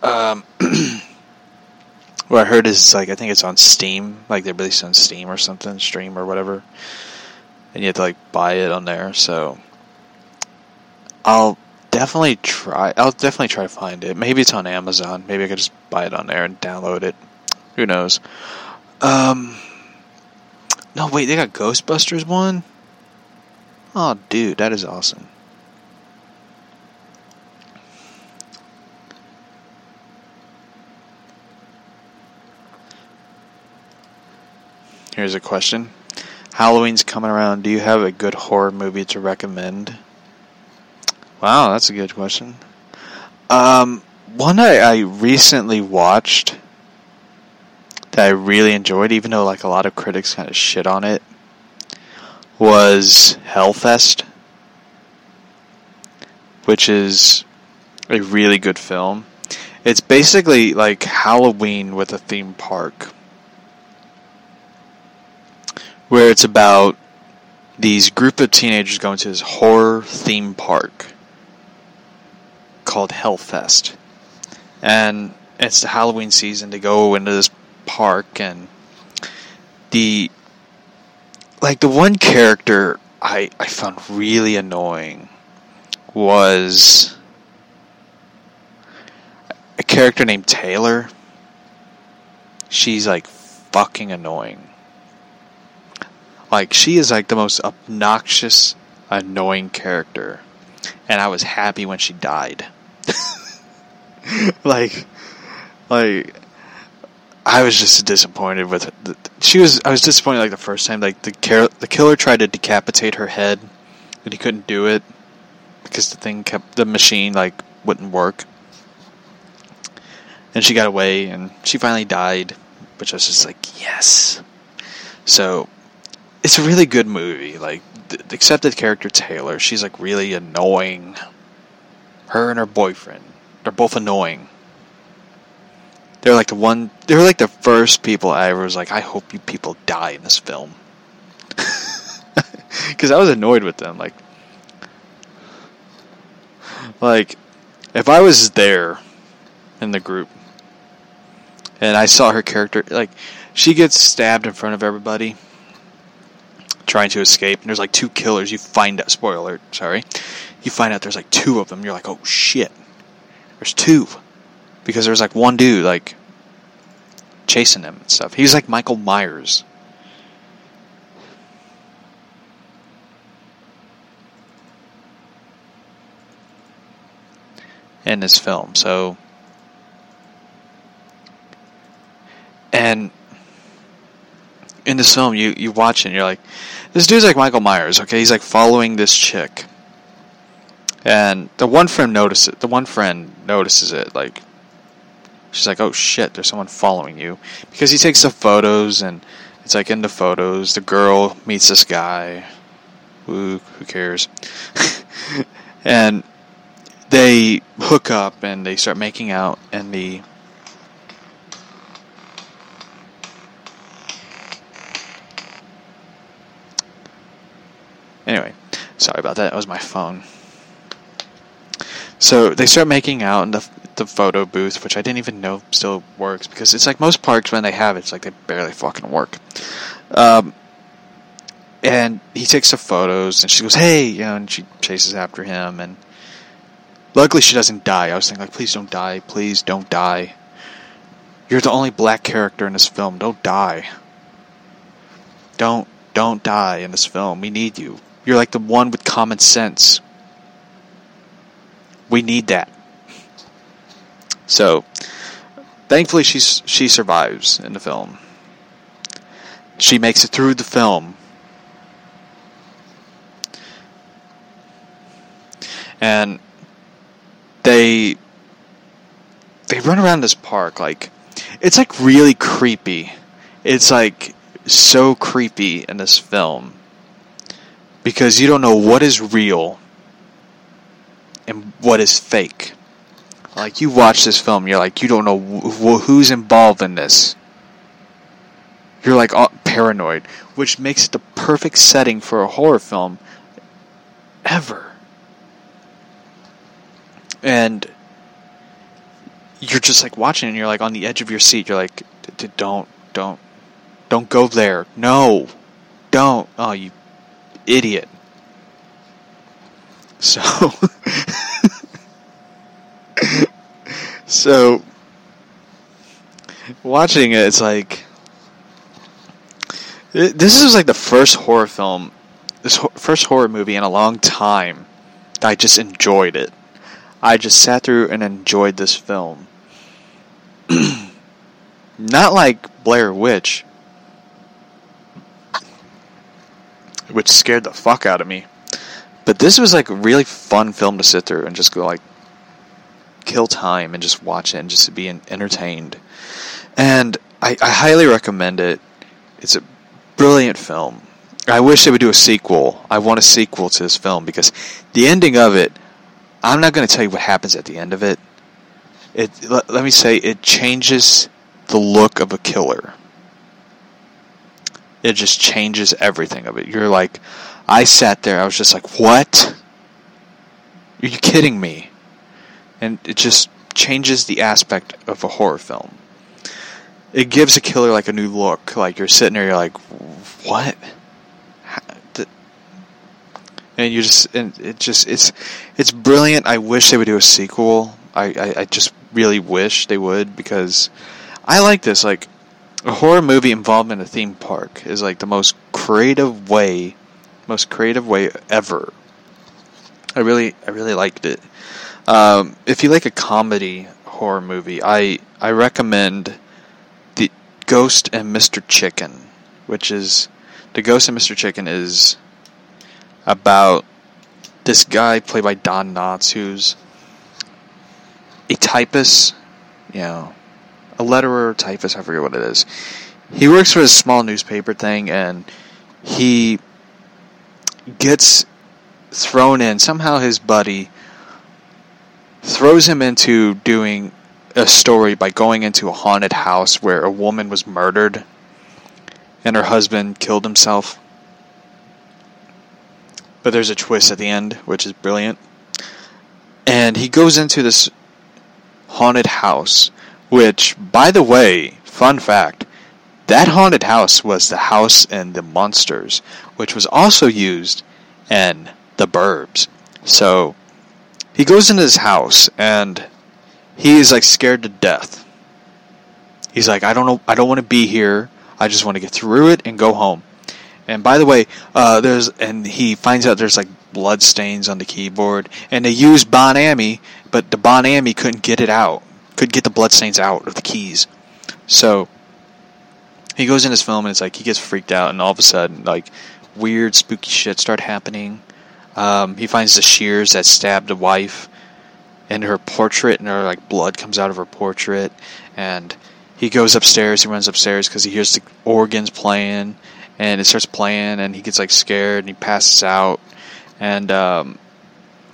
Speaker 1: um, what I heard is like I think it's on Steam, like they're released on Steam or something, Stream or whatever, and you have to like buy it on there. So, I'll definitely try. I'll definitely try to find it. Maybe it's on Amazon. Maybe I could just buy it on there and download it. Who knows? Um. No, wait, they got Ghostbusters one? Oh, dude, that is awesome. Here's a question. Halloween's coming around. Do you have a good horror movie to recommend? Wow, that's a good question. Um, one I, I recently watched that I really enjoyed, even though like a lot of critics kind of shit on it, was Hell Fest, which is a really good film. It's basically like Halloween with a theme park, where it's about these group of teenagers going to this horror theme park called Hell Fest, and it's the Halloween season. to go into this park and the like the one character I I found really annoying was a character named Taylor. She's like fucking annoying. Like she is like the most obnoxious, annoying character. And I was happy when she died. like like I was just disappointed with it. She was. I was disappointed like the first time. Like the car- the killer tried to decapitate her head, and he couldn't do it because the thing kept the machine like wouldn't work. And she got away, and she finally died, which I was just like, yes. So, it's a really good movie. Like, the, character Taylor, she's like really annoying. Her and her boyfriend, they're both annoying. They're like the one. They're like the first people I ever was like, I hope you people die in this film. Because I was annoyed with them. Like, like if I was there in the group and I saw her character, like she gets stabbed in front of everybody, trying to escape, and there's like two killers. You find out, spoiler alert, sorry. You find out there's like two of them. You're like, oh shit, there's two, because there's like one dude like chasing him and stuff. He's like Michael Myers. In this film, so and in this film, you you watch it, and you're like, this dude's like Michael Myers. Okay, he's like following this chick, and the one friend notices it. The one friend notices it. Like, she's like, oh shit, there's someone following you because he takes the photos, and it's like in the photos, the girl meets this guy. Who who cares? and they hook up and they start making out, and the Anyway, sorry about that. That was my phone. So they start making out in the the photo booth, which I didn't even know still works because it's like most parks when they have it, it's like they barely fucking work. Um, and he takes the photos, and she goes, "Hey," you know, and she chases after him, and luckily she doesn't die. I was thinking, like, please don't die, please don't die. You're the only black character in this film. Don't die. Don't don't die in this film. We need you. You're like the one with common sense. We need that. So, thankfully, she's she survives in the film. She makes it through the film, and they they run around this park like it's like really creepy. It's like so creepy in this film because you don't know what is real and what is fake. Like you watch this film, you're like you don't know wh- who's involved in this. You're like all paranoid, which makes it the perfect setting for a horror film ever. And you're just like watching and you're like on the edge of your seat. You're like, "D- d- don't, don't, don't go there. No, don't. Oh, you idiot. So, so watching it, it's like this is like the first horror film, this ho- first horror movie in a long time. I just enjoyed it. I just sat through and enjoyed this film. Not like Blair Witch, which scared the fuck out of me. But this was like a really fun film to sit through and just go like kill time and just watch it and just be entertained. And I, I highly recommend it. It's a brilliant film. I wish they would do a sequel. I want a sequel to this film because the ending of it. I'm not going to tell you what happens at the end of it. It let, let me say it changes the look of a killer. It just changes everything of it. You're like, I sat there. I was just like, what? Are you kidding me? And it just changes the aspect of a horror film. It gives a killer like a new look. Like you're sitting there, you're like, what? And you just, and it just, it's, it's brilliant. I wish they would do a sequel. I, I, I just really wish they would because I like this. Like a horror movie involved in a theme park is like the most creative way, most creative way ever. I really, I really liked it. Um, if you like a comedy horror movie, I I recommend the Ghost and Mr. Chicken, which is the Ghost and Mr. Chicken is about this guy played by Don Knotts, who's a typist, you know, a letterer, typist, I forget what it is. He works for a small newspaper thing, and he gets thrown in. Somehow his buddy throws him into doing a story by going into a haunted house where a woman was murdered and her husband killed himself. But there's a twist at the end, which is brilliant. And he goes into this haunted house, which, by the way, fun fact, that haunted house was the house in the Munsters, which was also used in the Burbs. So he goes into his house and he's like scared to death. He's like, I don't know, I don't want to be here. I just want to get through it and go home. And by the way, uh, there's and he finds out there's like blood stains on the keyboard, and they used Bon Ami, but the Bon Ami couldn't get it out, couldn't get the bloodstains out of the keys. So he goes in his film and it's like he gets freaked out, and all of a sudden, like weird, spooky shit start happening. Um, he finds the shears that stabbed the wife and her portrait, and her like blood comes out of her portrait, and he goes upstairs. He runs upstairs because he hears the organs playing, and it starts playing, and he gets like scared, and he passes out, and um,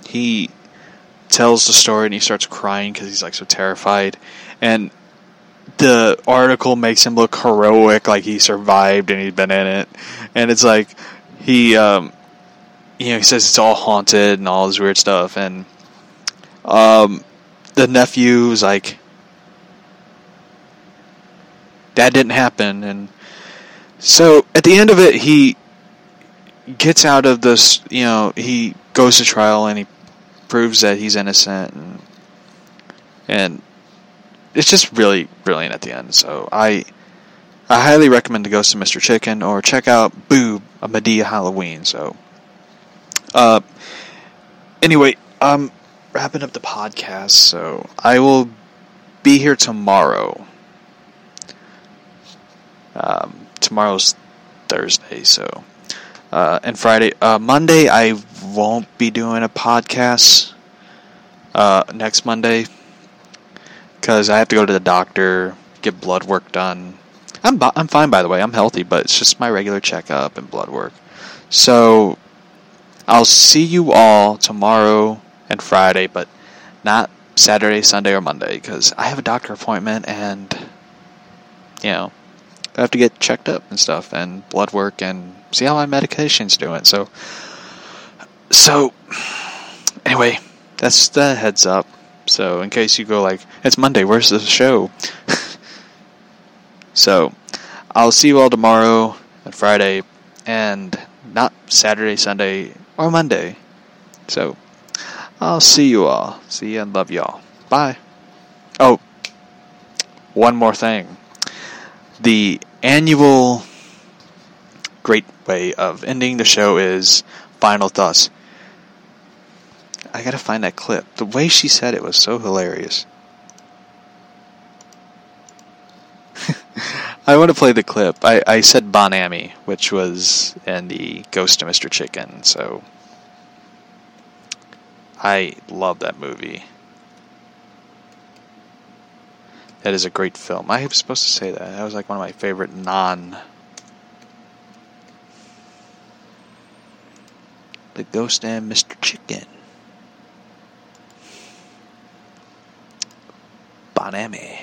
Speaker 1: he tells the story, and he starts crying because he's like so terrified, and the article makes him look heroic, like he survived and he's been in it, and it's like he, um, you know, he says it's all haunted and all this weird stuff, and um, the nephew's like, that didn't happen, and so at the end of it, he gets out of this, you know, he goes to trial and he proves that he's innocent, and and it's just really brilliant at the end. So I I highly recommend to Ghost of Mr. Chicken or check out Boo a Madea Halloween. So uh anyway, I'm wrapping up the podcast, so I will be here tomorrow. Um, tomorrow's Thursday, so uh, and Friday, uh, Monday I won't be doing a podcast. Uh, next Monday, because I have to go to the doctor, get blood work done. I'm I'm fine by the way. I'm healthy, but it's just my regular checkup and blood work. So I'll see you all tomorrow and Friday, but not Saturday, Sunday, or Monday because I have a doctor appointment and you know I have to get checked up and stuff and blood work and see how my medication's doing. So so anyway, that's the heads up. So in case you go like, it's Monday, where's the show? so I'll see you all tomorrow and Friday and not Saturday, Sunday, or Monday. So I'll see you all. See you and love y'all. Bye. Oh, one more thing. The annual great way of ending the show is final thoughts. I gotta find that clip. The way she said it was so hilarious. I want to play the clip. I, I said Bon Ami, which was in the Ghost of Mr. Chicken, so I love that movie. That is a great film. I was supposed to say that. That was like one of my favorite non. The Ghost and Mr. Chicken. Bon Ami.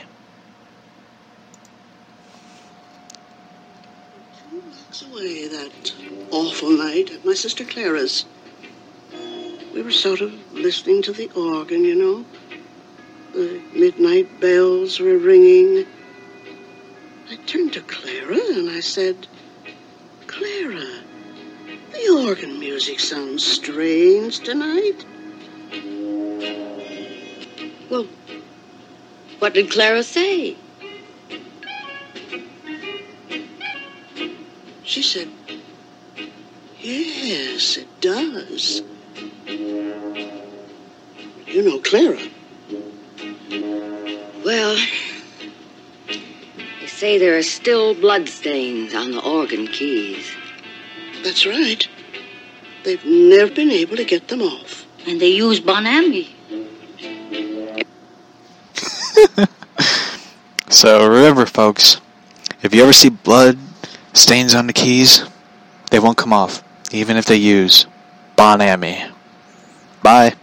Speaker 3: Two blocks away that awful night at my sister Clara's. We were sort of listening to the organ, you know. The midnight bells were ringing. I turned to Clara and I said, Clara, the organ music sounds strange tonight.
Speaker 4: Well, what did Clara say?
Speaker 3: She said, Yes, it does. You know Clara.
Speaker 4: Well, they say there are still bloodstains on the organ keys.
Speaker 3: That's right. They've never been able to get them off.
Speaker 4: And they use Bon Ami.
Speaker 1: So remember, folks, if you ever see blood stains on the keys, they won't come off, even if they use Bon Ami. Bye.